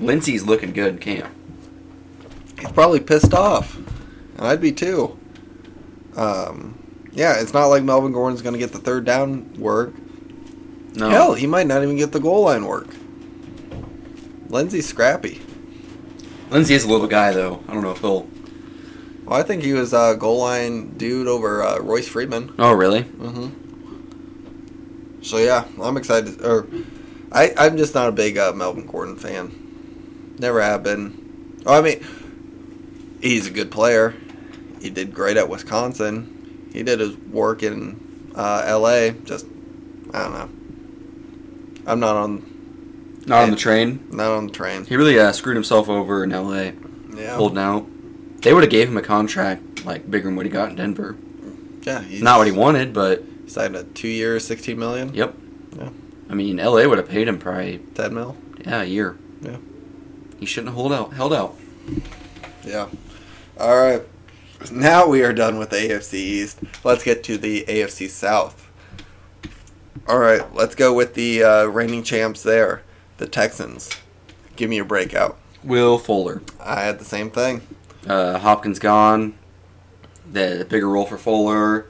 Lindsay's looking good in camp. He's probably pissed off, and I'd be too. Um, yeah, it's not like Melvin Gordon's going to get the third down work. No, Hell, he might not even get the goal line work. Lindsay's scrappy. Lindsay is a little guy though. I don't know if he'll. Well, I think he was a goal line dude over uh, Royce Freeman. Oh, really? hmm So yeah, I'm excited. Or I, I'm just not a big uh, Melvin Gordon fan. Never have been. Oh, I mean, he's a good player. He did great at Wisconsin. He did his work in uh, L.A. Just I don't know. I'm not on Not on the train. not on the train. He really uh, screwed himself over in L.A. Yeah, Holding out. They would have gave him a contract like bigger than what he got in Denver. yeah. Not what he wanted, but signed a two year, sixteen million, yep. Yeah. I mean, L.A. would have paid him probably ten mil. yeah a year. Yeah. He shouldn't have hold out. Held out. Yeah. All right. Now we are done with the AFC East. Let's get to the AFC South. All right. Let's go with the uh, reigning champs there, the Texans. Give me your breakout. Will Fuller. I had the same thing. Uh, Hopkins gone. The, the bigger role for Fuller.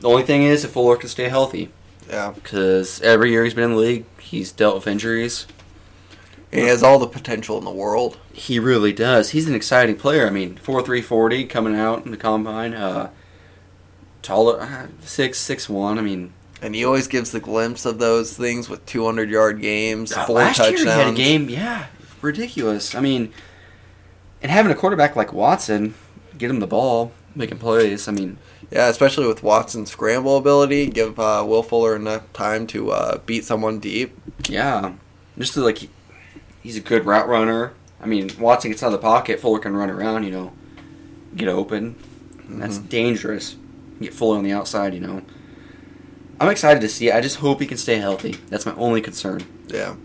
The only thing is, if Fuller can stay healthy, Yeah. because every year he's been in the league, he's dealt with injuries. He has all the potential in the world. He really does. He's an exciting player. I mean, four three forty coming out in the combine. Uh, taller, uh, six six one. I mean, And he always gives the glimpse of those things with 200 yard games, uh, four last touchdowns. year he had a game. Yeah, ridiculous. I mean, and having a quarterback like Watson, get him the ball, making plays. I mean, Yeah, especially with Watson's scramble ability, give uh, Will Fuller enough time to uh, beat someone deep. yeah, just to, like he's a good route runner. I mean, Watson gets out of the pocket, Fuller can run around. You know, get open. And That's mm-hmm. dangerous. Get Fuller on the outside. You know. I'm excited to see. it. I just hope he can stay healthy. That's my only concern. Yeah.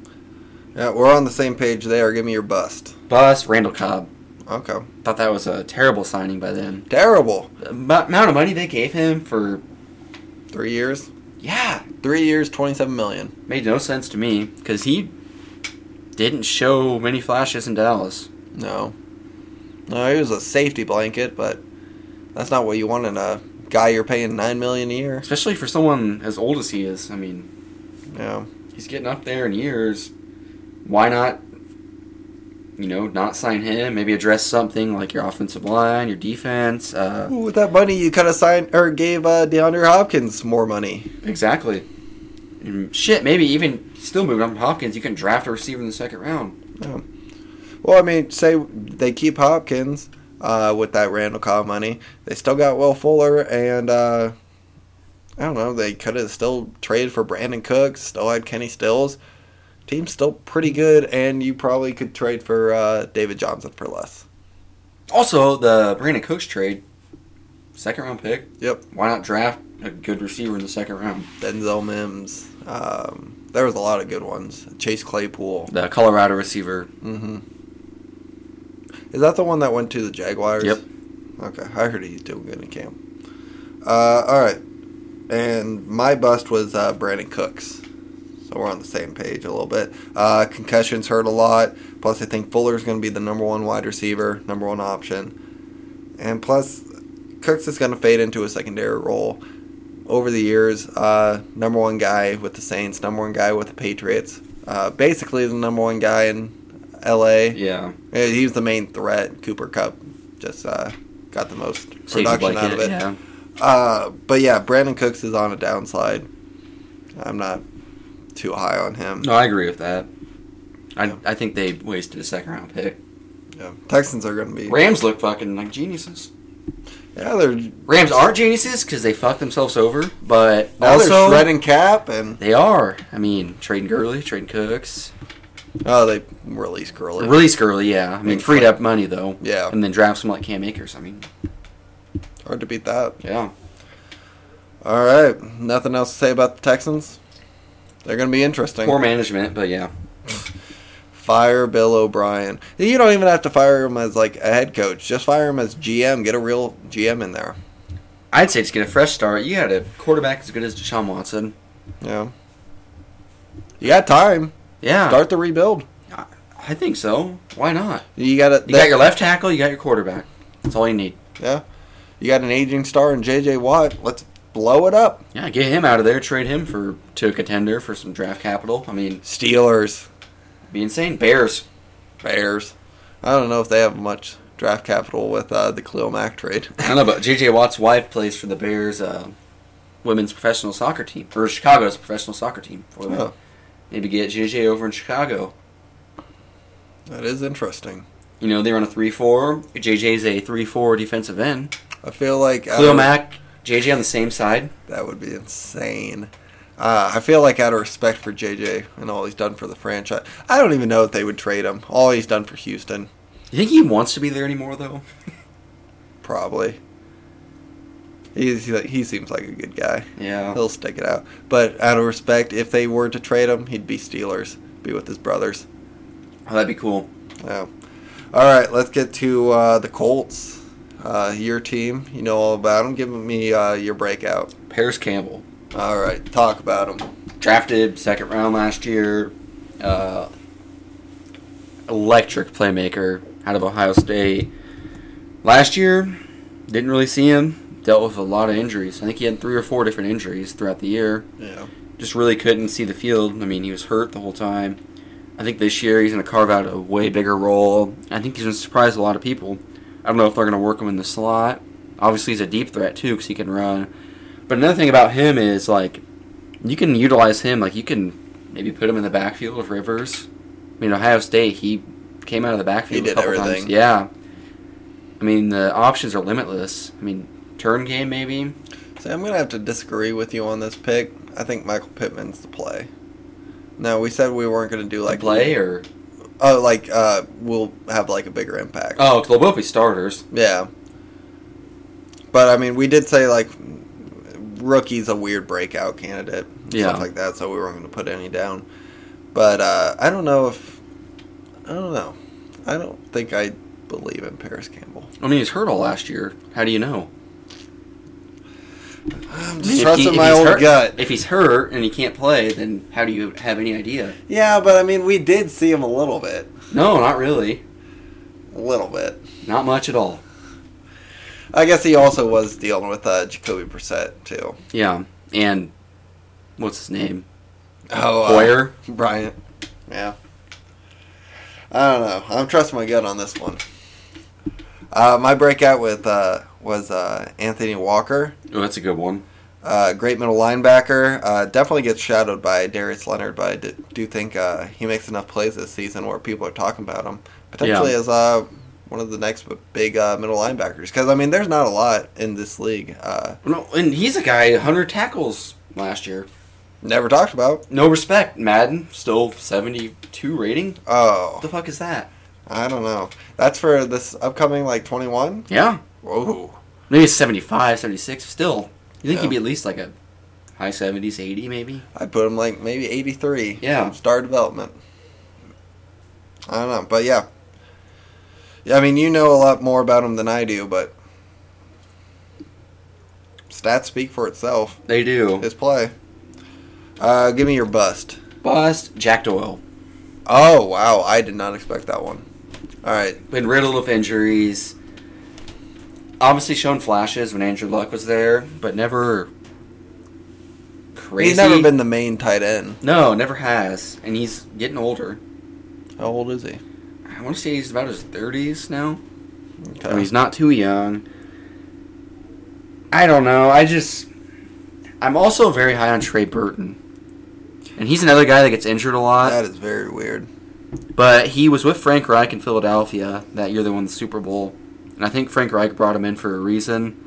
Yeah, we're on the same page there. Give me your bust. Bust, Randall Cobb. Okay. Thought that was a terrible signing by them. Terrible. The amount of money they gave him for Three years. yeah Three years, twenty-seven million. made no sense to me because he didn't show many flashes in Dallas. No. No, he was a safety blanket, but that's not what you want in a guy you're paying nine million a year. Especially for someone as old as he is. I mean, Yeah. he's getting up there in years. Why not, you know, not sign him? Maybe address something like your offensive line, your defense. Uh, Ooh, with that money, you kind of signed or gave uh, DeAndre Hopkins more money. exactly. And shit, maybe even still moving up from Hopkins, you can draft a receiver in the second round. Well, I mean, say they keep Hopkins uh, with that Randall Cobb money. They still got Will Fuller, and uh, I don't know. They could have still traded for Brandin Cooks. Still had Kenny Stills. Team's still pretty good, and you probably could trade for uh, David Johnson for less. Also, the Brandin Cooks trade, second round pick. Yep. Why not draft a good receiver in the second round? Denzel Mims. Um, there was a lot of good ones. Chase Claypool. The Colorado receiver. hmm Is that the one that went to the Jaguars? Yep. Okay, I heard he's doing good in camp. Uh, all right, and my bust was uh, Brandin Cooks, so we're on the same page a little bit. Uh, concussions hurt a lot. Plus, I think Fuller's going to be the number one wide receiver, number one option, and plus, Cooks is going to fade into a secondary role. Over the years, uh, number one guy with the Saints, number one guy with the Patriots, uh, basically the number one guy in L.A. Yeah. He was the main threat. Cooper Kupp just uh, got the most production out of it. Yeah. Uh, but yeah, Brandin Cooks is on a downside. I'm not too high on him. No, I agree with that. I, Yeah. I think they wasted a second round pick. Yeah. Texans are going to be. Rams look fucking like geniuses. Yeah, they're Rams aren't geniuses because they fucked themselves over, but now they're shredding cap and they are. I mean, trading Gurley, trading Cooks, oh, they release Gurley. release Gurley. Yeah, I mean, Makes freed up money though, Yeah, and then draft someone like Cam Akers. I mean, hard to beat that. yeah. All right, nothing else to say about the Texans. They're going to be interesting. Poor management, but yeah. Fire Bill O'Brien. You don't even have to fire him as like a head coach. Just fire him as GM. Get a real GM in there. I'd say just get a fresh start. You had a quarterback as good as Deshaun Watson. Yeah. You got time. Yeah, Start the rebuild. I think so. Why not? You got You got your left tackle. You got your quarterback. That's all you need. Yeah. You got an aging star in JJ Watt. Let's blow it up. Yeah, get him out of there. Trade him for to a contender for some draft capital. I mean, Steelers, be insane. Bears. Bears. I don't know if they have much draft capital with uh, the Khalil Mack trade. I don't know, but J.J. Watt's wife plays for the Bears uh, women's professional soccer team, or Chicago's professional soccer team. For women. Oh, Maybe get J.J. over in Chicago. that is interesting. You know, they run a 3 4. J.J.'s a 3 4 defensive end. I feel like out Khalil Mack, J.J. on the same side. that would be insane. Uh, I feel like out of respect for JJ and all he's done for the franchise, I don't even know if they would trade him. All he's done for Houston, You think he wants to be there anymore, though? probably. He's, he seems like a good guy. Yeah. He'll stick it out. But out of respect, if they were to trade him, he'd be Steelers. Be with his brothers. Oh, that'd be cool. Yeah. All right, let's get to uh, the Colts. Uh, your team, you know all about them. Give me uh, your breakout. Parris Campbell. All right, talk about him. Drafted second round last year. Uh, electric playmaker out of Ohio State. Last year, didn't really see him. Dealt with a lot of injuries. I think he had three or four different injuries throughout the year. Yeah. Just really couldn't see the field. I mean, he was hurt the whole time. I think this year he's going to carve out a way bigger role. I think he's going to surprise a lot of people. I don't know if they're going to work him in the slot. Obviously, he's a deep threat too because he can run. But another thing about him is like you can utilize him. Like you can maybe put him in the backfield of Rivers. I mean, Ohio State he came out of the backfield. He a did couple everything. Times. Yeah. I mean, the options are limitless. I mean, turn game maybe. See, I'm gonna have to disagree with you on this pick. I think Michael Pittman's the play. No, we said we weren't gonna do like play or Oh, like uh, we'll have like a bigger impact. oh, they'll both be starters. Yeah. But I mean, we did say like rookie's a weird breakout candidate, Yeah. stuff like that. So we weren't going to put any down. But uh, I don't know if I don't know. I don't think I believe in Parris Campbell. I mean, he's hurt all last year. How do you know? I'm I just mean, trusting he- my old hurt- gut. If he's hurt and he can't play, then how do you have any idea? Yeah, but I mean, we did see him a little bit, No, not really. a little bit. Not much at all. I guess he also was dealing with uh, Jacoby Brissett too. Yeah, and what's his name? Oh, uh, Bryant. Yeah. I don't know. I'm trusting my gut on this one. Uh, my breakout with uh, was uh, Anthony Walker. Oh, that's a good one. Uh, great middle linebacker. Uh, definitely gets shadowed by Darius Leonard, but I do think uh, he makes enough plays this season where people are talking about him potentially Yeah. as uh, one of the next big uh, middle linebackers. Because I mean, there's not a lot in this league. Uh, No, and he's a guy 100 tackles last year. never talked about. No respect, Madden. Still 72 rating. Oh, What the fuck is that? I don't know. That's for this upcoming like 21. Yeah, Whoa. maybe 75, 76. Still, you think Yeah. he'd be at least like a high 70s, 80 maybe? I'd put him like maybe 83. Yeah. Star development. I don't know, but yeah. Yeah, I mean, you know a lot more about him than I do, but stats speak for itself. They do. His play. Uh, give me your bust. Bust Jack Doyle. Oh wow, I did not expect that one. All right, Been riddled with injuries. Obviously shown flashes when Andrew Luck was there, but never crazy. he's never been the main tight end. No, never has, and he's getting older. How old is he? I want to say he's about his thirties now. Okay. I mean, he's not too young. I don't know. I just, I'm also very high on Trey Burton, and he's another guy that gets injured a lot. that is very weird. But he was with Frank Reich in Philadelphia that year they won the Super Bowl. And I think Frank Reich brought him in for a reason.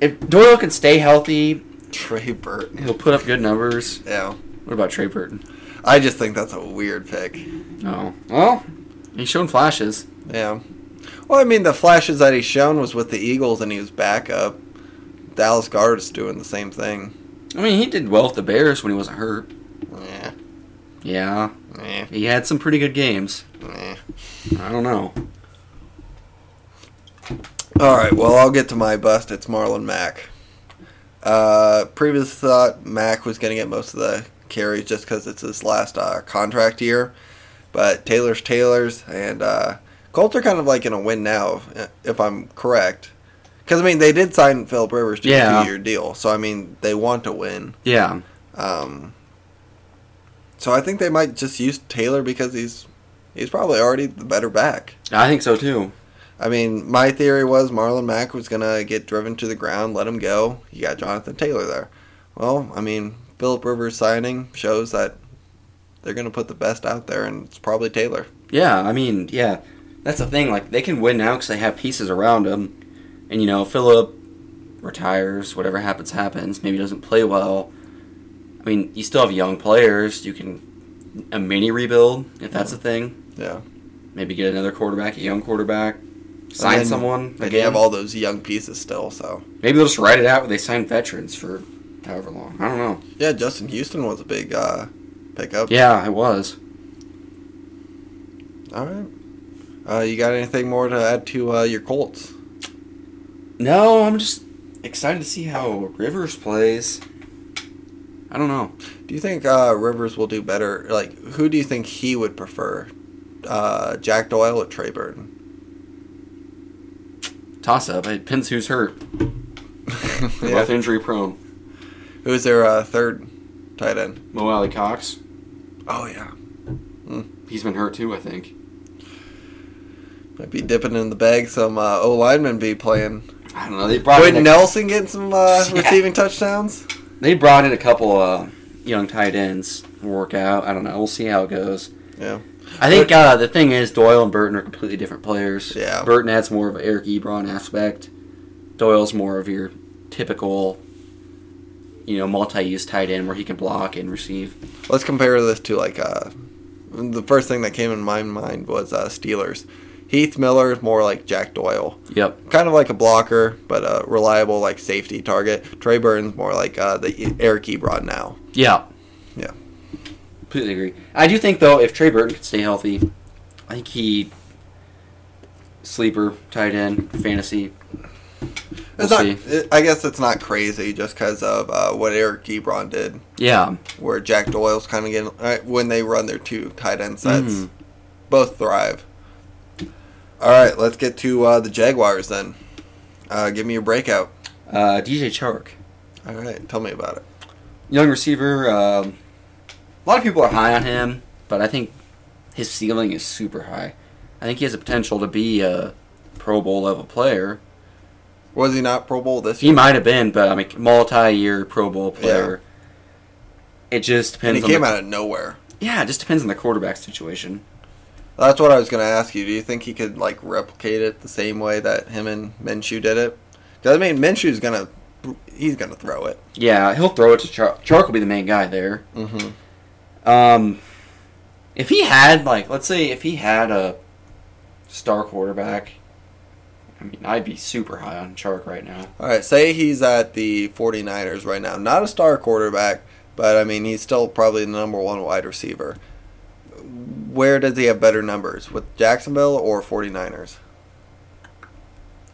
If Doyle can stay healthy, Trey Burton. he'll put up good numbers. Yeah, What about Trey Burton? I just think that's a weird pick. Oh. Well, he's shown flashes. Yeah. Well, I mean, the flashes that he's shown was with the Eagles, and he was backup. Dallas Goedert's doing the same thing. I mean, he did well with the Bears when he wasn't hurt. Yeah. Yeah, Yeah. he had some pretty good games. Yeah. I don't know. All right. Well, I'll get to my bust. It's Marlon Mack. Uh, previous thought Mack was going to get most of the carries just because it's his last uh, contract year, but Taylor's Taylor's, and uh, Colts are kind of like in a win now, if I'm correct. Because I mean, they did sign Philip Rivers to Yeah. a two-year deal, so I mean, they want to win. Yeah, Um, so I think they might just use Taylor because he's he's probably already the better back. I think so too. I mean, my theory was Marlon Mack was gonna get driven to the ground, let him go. You got Jonathan Taylor there. Well, I mean, Philip Rivers signing shows that they're gonna put the best out there, and it's probably Taylor. Yeah, I mean, yeah, that's the thing. Like they can win now because they have pieces around them, and you know, Philip retires. Whatever happens, happens. Maybe doesn't play well. I mean, you still have young players. You can a mini rebuild if that's a thing. Yeah. Maybe get another quarterback, a young quarterback, sign someone again. have all those young pieces still. So Maybe they'll just write it out where they sign veterans for however long. I don't know. yeah, Justin Houston was a big uh, pickup. Yeah, it was. All right. Uh, you got anything more to add to uh, your Colts? No, I'm just excited to see how Rivers plays. I don't know. Do you think uh, Rivers will do better? Like, who do you think he would prefer, uh, Jack Doyle or Trey Burton? Toss up. It depends who's hurt. They're yeah. both injury prone. Who's their uh, third tight end? Mo Alie-Cox. Oh yeah, He's been hurt too, I think. might be dipping in the bag. Some uh, O linemen be playing. I don't know. They brought a, Nelson getting some uh, Yeah. receiving touchdowns. they brought in a couple uh, young tight ends to work out. I don't know. We'll see how it goes. Yeah, I think uh, the thing is Doyle and Burton are completely different players. Yeah. Burton adds more of an Eric Ebron aspect. Doyle's more of your typical, you know, multi-use tight end where he can block and receive. let's compare this to like uh, the first thing that came in my mind was uh, Steelers. Heath Miller is more like Jack Doyle, Yep. kind of like a blocker, but a reliable like safety target. Trey Burton's more like uh, the Eric Ebron now. Yeah. Yeah. Completely agree. I do think though, if Trey Burton could stay healthy, I think he sleeper tight end fantasy. We'll It's not. It, I guess it's not crazy just because of uh, what Eric Ebron did, Yeah. where Jack Doyle's kind of getting uh, when they run their two tight end sets, Mhm. both thrive. All right, let's get to uh, the Jaguars then. Uh, give me your breakout. Uh, DJ Chark, All right, tell me about it. young receiver. Um, a lot of people are high on him, but I think his ceiling is super high. I think he has the potential to be a Pro Bowl level player. Was he not Pro Bowl this year? He might have been, but I mean, multi-year Pro Bowl player. It just And depends. he on came the, out of nowhere. Yeah, it just depends on the quarterback situation. That's what I was going to ask you. Do you think he could like replicate it the same way that him and Minshew did it? Because I mean, Minshew's gonna he's gonna throw it. Yeah, he'll throw it to Chark. Chark will be the main guy there. Mm-hmm. Um, if he had like, let's say, if he had a star quarterback, mean, I'd be super high on Chark right now. All right, say he's at the 49ers right now. Not a star quarterback, but I mean, he's still probably the number one wide receiver. Where does he have better numbers? With Jacksonville or 49ers?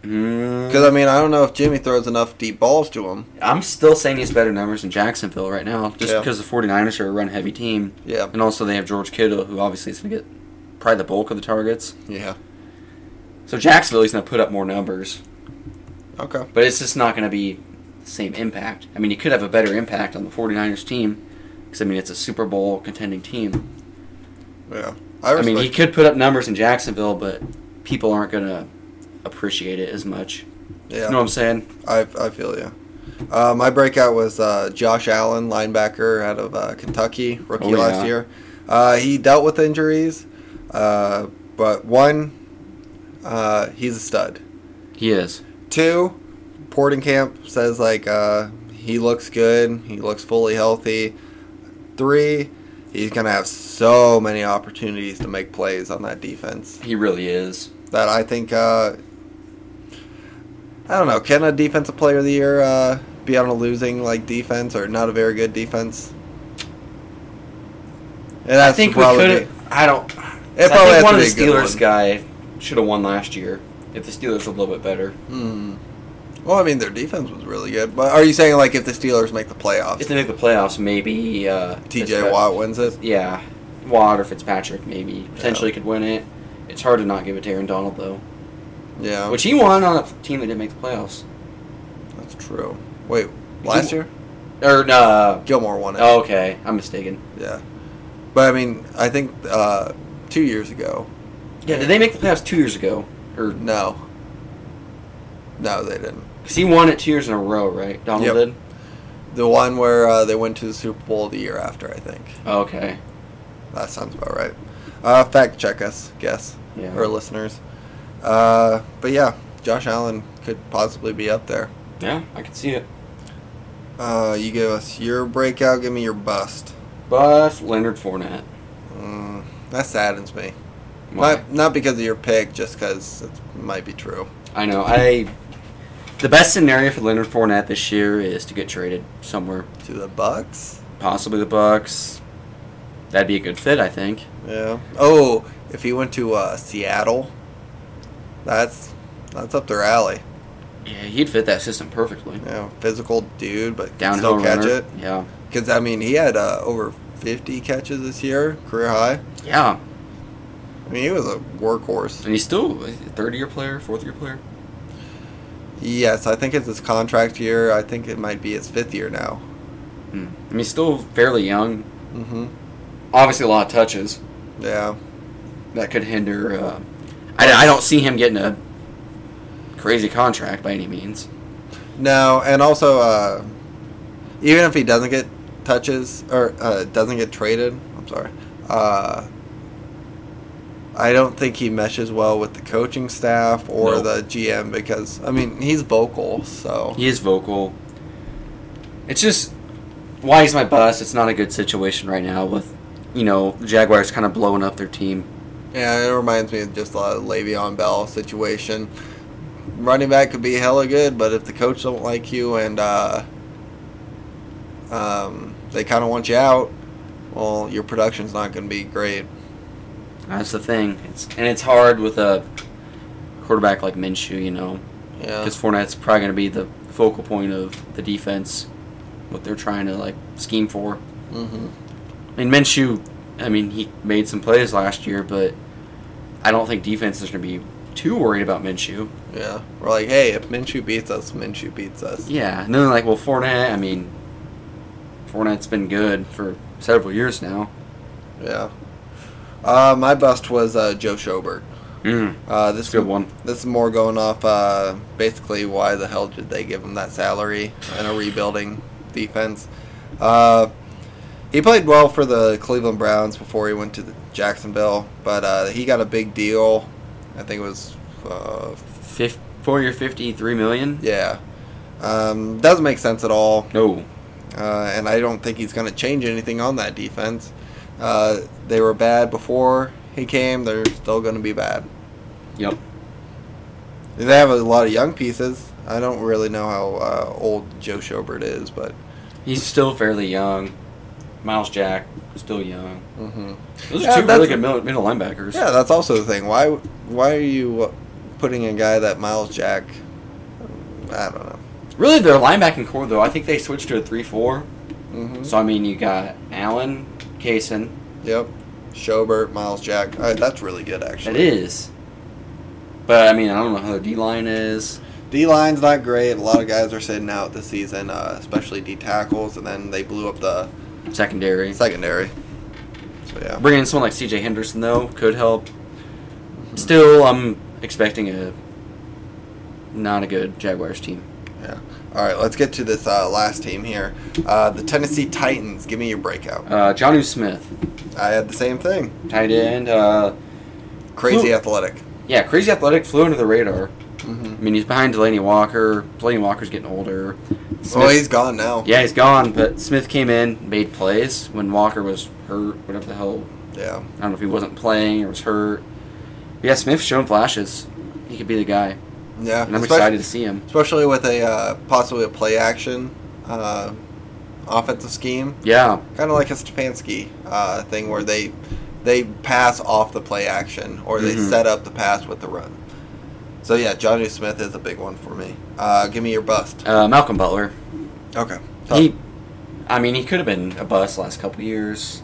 Mm, Because, I mean, I don't know if Jimmy throws enough deep balls to him. I'm still saying he's better numbers in Jacksonville right now, just Yeah. because the 49ers are a run heavy team, Yeah. and also they have George Kittle, who obviously is going to get probably the bulk of the targets. Yeah. So Jacksonville, he's going to put up more numbers, Okay. but it's just not going to be the same impact. I mean, he could have a better impact on the 49ers team, because I mean, it's a Super Bowl contending team. Yeah. I, I, mean, he could put up numbers in Jacksonville, but people aren't going to appreciate it as much. Yeah. You know what I'm saying? I, I feel you. Uh, my breakout was uh, Josh Allen, linebacker out of uh, Kentucky, rookie Oh, last year. Uh, he dealt with injuries, uh, but one, uh, he's a stud. He is. Two, Porting Camp says like uh, he looks good. He looks fully healthy. Three, he's gonna have so many opportunities to make plays on that defense He really is. that I think. Uh, I don't know. Can a defensive player of the year uh, be on a losing like defense or not a very good defense? I think we could. I don't. It I probably has think one to of the Steelers one. guy should have won last year if the Steelers were a little bit better. Hmm. Well, I mean, their defense was really good. But are you saying like if the Steelers make the playoffs, If they make the playoffs, maybe uh, T.J. Watt wins it? Yeah, Watt or Fitzpatrick maybe potentially could win it. It's hard to not give it to Aaron Donald though, Yeah, which he won on a team that didn't make the playoffs. that's true. Wait, last He- year Or uh, Gilmore won it. oh, okay, I'm mistaken. Yeah, but I mean, I think uh, two years ago. Yeah, did they make the playoffs two years ago? Or No. No, they didn't. because he won it two years in a row, right? Donald Yep. did. The one where uh, they went to the Super Bowl the year after, I think. Oh, okay. That sounds about right. Uh, fact check us, guess, Yeah. or listeners. Uh, but yeah, Josh Allen could possibly be up there. Yeah, I can see it. Uh, you give us your breakout, give me your bust. Bust Leonard Fournette. Mm, that saddens me. Why? Not, not because of your pick, just because it might be true. I know. I. The best scenario for Leonard Fournette this year is to get traded somewhere, To the Bucks? possibly the Bucks. That'd be a good fit, I think. Yeah. Oh, if he went to uh, Seattle, that's that's up their alley. Yeah, he'd fit that system perfectly. Yeah, physical dude, but Downhill still catch runner. it. Yeah. Because I mean, he had uh, over fifty catches this year, career high. Yeah. I mean, he was a workhorse. And he's still a third year player, fourth year player. Yes, I think it's his contract year. I think it might be his fifth year now. Hmm. I mean, he's still fairly young. Mm-hmm. Obviously, a lot of touches Yeah. that could hinder. Uh, I, I don't see him getting a crazy contract by any means. No, and also, uh, even if he doesn't get touches or uh, doesn't get traded, I'm sorry. I don't think he meshes well with the coaching staff or Nope. the GM because I mean he's vocal, so He is vocal. It's just why he's my bust. It's not a good situation right now with, you know, Jaguars kind of blowing up their team. yeah, it reminds me of just a Le'Veon Bell situation. Running back could be hella good, but if the coach don't like you and uh, um, they kind of want you out, well, your production's not going to be great. That's the thing. It's and it's hard with a quarterback like Minshew, you know, Yeah. because Fournette's probably going to be the focal point of the defense, what they're trying to like scheme for. hmm I mean, Minshew, I mean, he made some plays last year, but I don't think defense is going to be too worried about Minshew. Yeah. We're like, hey, if Minshew beats us, Minshew beats us. Yeah, and then like, well, Fournette, I mean, Fournette's been good for several years now. Yeah. Uh, my bust was uh, Joe Schobert. Mm, Uh, this good one. This is more going off uh, basically why the hell did they give him that salary in a rebuilding defense. Uh, he played well for the Cleveland Browns before he went to the Jacksonville, but uh, he got a big deal. I think it was, uh, Fif- four year, fifty-three million. yeah. Um, doesn't make sense at all. No, uh, and I don't think he's going to change anything on that defense. Uh, they were bad before he came. They're still going to be bad. yep. They have a lot of young pieces. I don't really know how uh, old Joe Schobert is, but He's still fairly young. Myles Jack still young. hmm Those are Yeah, two really good middle, middle linebackers. yeah, that's also the thing. Why why are you uh, putting a guy that Myles Jack? I don't know. Really, their linebacking core though, I think they switched to a three-four. hmm So I mean, you got Allen, Chaisson. Yep, Schobert, Myles Jack. That's really good, actually. It is. But I mean, I don't know how the D line is. D line's not great. A lot of guys are sitting out this season, uh, especially D tackles, and then they blew up the Secondary. secondary. So yeah. Bringing in someone like C.J. Henderson though could help. Still, I'm expecting a not a good Jaguars team. Yeah. All right, let's get to this uh, last team here. Uh, the Tennessee Titans. Give me your breakout. Uh, Jonnu Smith, I had the same thing. tight end. Uh, Crazy Flu- athletic. yeah, crazy athletic, flew under the radar. Mm-hmm. I mean, he's behind Delanie Walker. Delanie Walker's getting older. Well, he's gone now. yeah, he's gone. But Smith came in, made plays when Walker was hurt. Whatever the hell. Yeah. I don't know if he wasn't playing or was hurt. But yeah, Smith's shown flashes. He could be the guy. Yeah, and I'm excited to see him. especially with a uh, possibly a play action uh, offensive scheme, Yeah, kind of like a Stefanski uh, thing where they they pass off the play action or they Mhm. set up the pass with the run. So yeah, Jonnu Smith is a big one for me. Uh, give me your bust. uh, Malcolm Butler. Okay. He, I mean, he could have been a bust last couple years.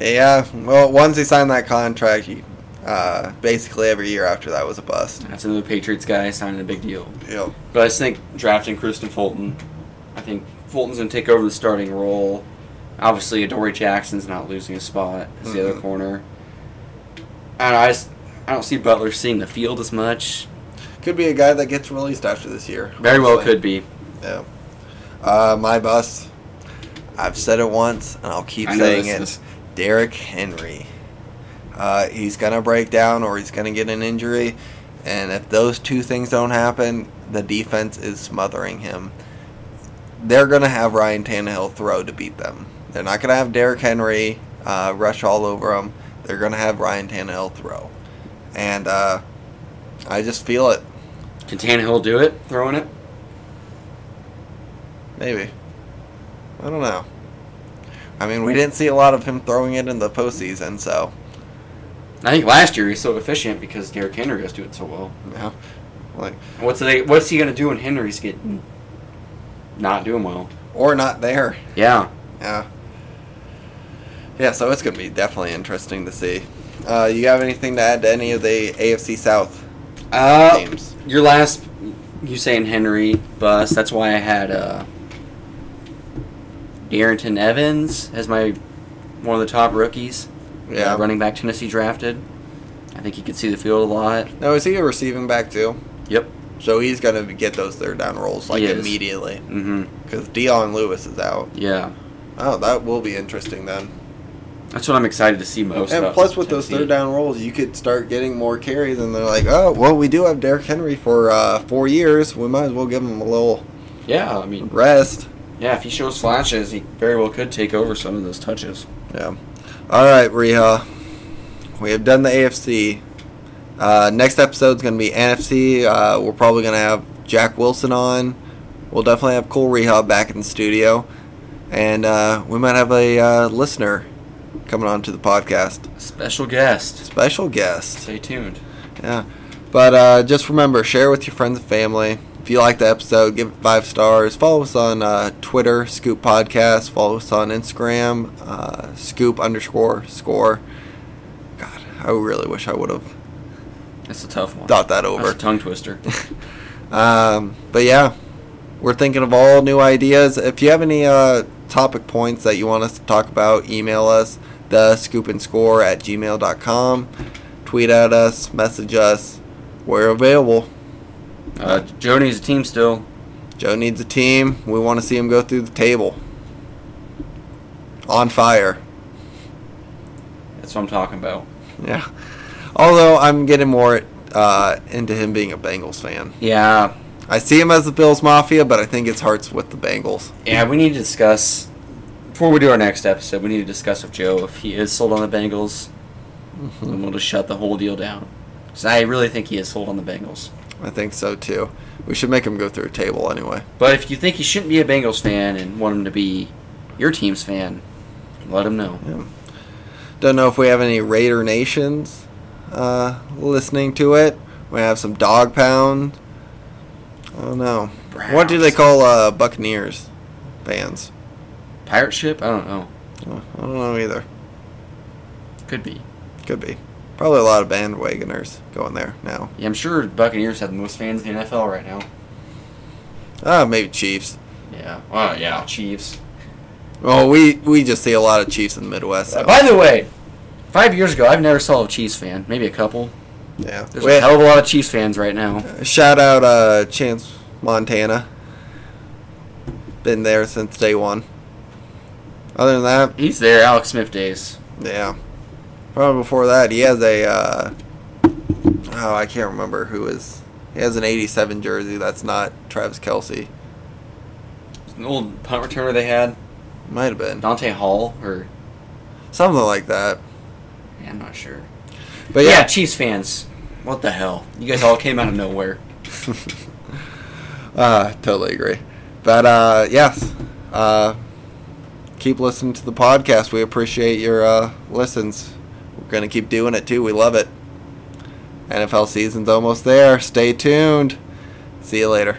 yeah. Well, once he signed that contract, he, uh, basically every year after that was a bust. That's another Patriots guy signing a big deal. Yep. But I just think drafting Kristian Fulton, I think Fulton's going to take over the starting role. Obviously, Adoree Jackson's not losing a spot as the other Mhm. corner. And I just I don't see Butler seeing the field as much. Could be a guy that gets released after this year. Very well could be. Yeah. Uh, my bust. I've said it once, and I'll keep saying it. is- Derrick Henry. Uh, he's gonna break down, or he's gonna get an injury, and if those two things don't happen, the defense is smothering him. They're gonna have Ryan Tannehill throw to beat them. They're not gonna have Derrick Henry uh, rush all over them. They're gonna have Ryan Tannehill throw, and uh, I just feel it. Can Tannehill do it, throwing it? Maybe. I don't know. I mean, we didn't see a lot of him throwing it in the postseason, so I think last year he's so efficient because Derrick Henry was doing so well. yeah. Like, What's they, What's he going to do when Henry's getting not doing well? or not there. Yeah. Yeah. Yeah, so it's gonna be definitely interesting to see. Uh, you have anything to add to any of the AFC South Uh, games? Your last, you saying Henry bust. That's why I had uh, Darrynton Evans as my one of the top rookies. Yeah. uh, running back Tennessee drafted. I think he could see the field a lot. Now, is he a receiving back too? Yep. So he's gonna get those third down rolls like immediately Mm-hmm. because Dion Lewis is out. Yeah. Oh, that will be interesting then. That's what I'm excited to see most. And plus, with those third down rolls, you could start getting more carries, and they're like, "Oh, well, we do have Derrick Henry for uh, four years. We might as well give him a little Yeah, I mean, rest." yeah. If he shows flashes, he very well could take over some of those touches. Yeah. All right, Reha. We have done the AFC. Uh, next episode's going to be NFC. Uh, we're probably going to have Jack Wilson on. We'll definitely have Cole Reha back in the studio, and uh, we might have a uh, listener coming on to the podcast. Special guest. Special guest. Stay tuned. Yeah. But uh, just remember, share with your friends and family. If you like the episode, give it five stars. Follow us on uh, Twitter, Scoop Podcast. Follow us on Instagram, uh, Scoop underscore score. God, I really wish I would have That's a tough one. thought that That's over. a tongue twister. Um, but yeah, we're thinking of all new ideas. If you have any uh, topic points that you want us to talk about, email us, the scoop and score at gmail.com. Tweet at us, message us. We're available. Uh, Joe needs a team still. Joe needs a team. We want to see him go through the table. On fire. That's what I'm talking about. Yeah. Although I'm getting more uh, into him being a Bengals fan. Yeah, I see him as the Bills Mafia, but I think his heart's with the Bengals. yeah. We need to discuss before we do our next episode. We need to discuss with Joe if he is sold on the Bengals, and we'll just shut the whole deal down. Because I really think he is sold on the Bengals. I think so too. We should make him go through a table anyway. But if you think he shouldn't be a Bengals fan and want him to be your team's fan, let him know. Yeah. Don't know if we have any Raider Nations uh, listening to it. We have some Dog Pound. I don't know. What do they call uh, Buccaneers fans? Pirate ship? I don't know. I don't know either. Could be. Could be. Probably a lot of bandwagoners going there now. Yeah, I'm sure Buccaneers have the most fans in the NFL right now. Ah, maybe Chiefs. Yeah. Oh yeah, Chiefs. Well, we we just see a lot of Chiefs in the Midwest. Uh, by the way, five years ago, I've never saw a Chiefs fan. Maybe a couple. yeah. There's We- a hell of a lot of Chiefs fans right now. shout out uh, Chance Montana. Been there since day one. Other than that, He's there, Alex Smith days. Yeah. Probably before that, he has a. Uh, oh, I can't remember who is. He has an '87 jersey. That's not Travis Kelce. An old punt returner they had, Might have been Dante Hall, or something like that. yeah, I'm not sure. But yeah, yeah, Chiefs fans. What the hell? You guys all came out of nowhere. uh, totally agree. But uh, yes, uh, keep listening to the podcast. We appreciate your uh, listens. We're gonna keep doing it too. We love it. NFL season's almost there. Stay tuned. See you later.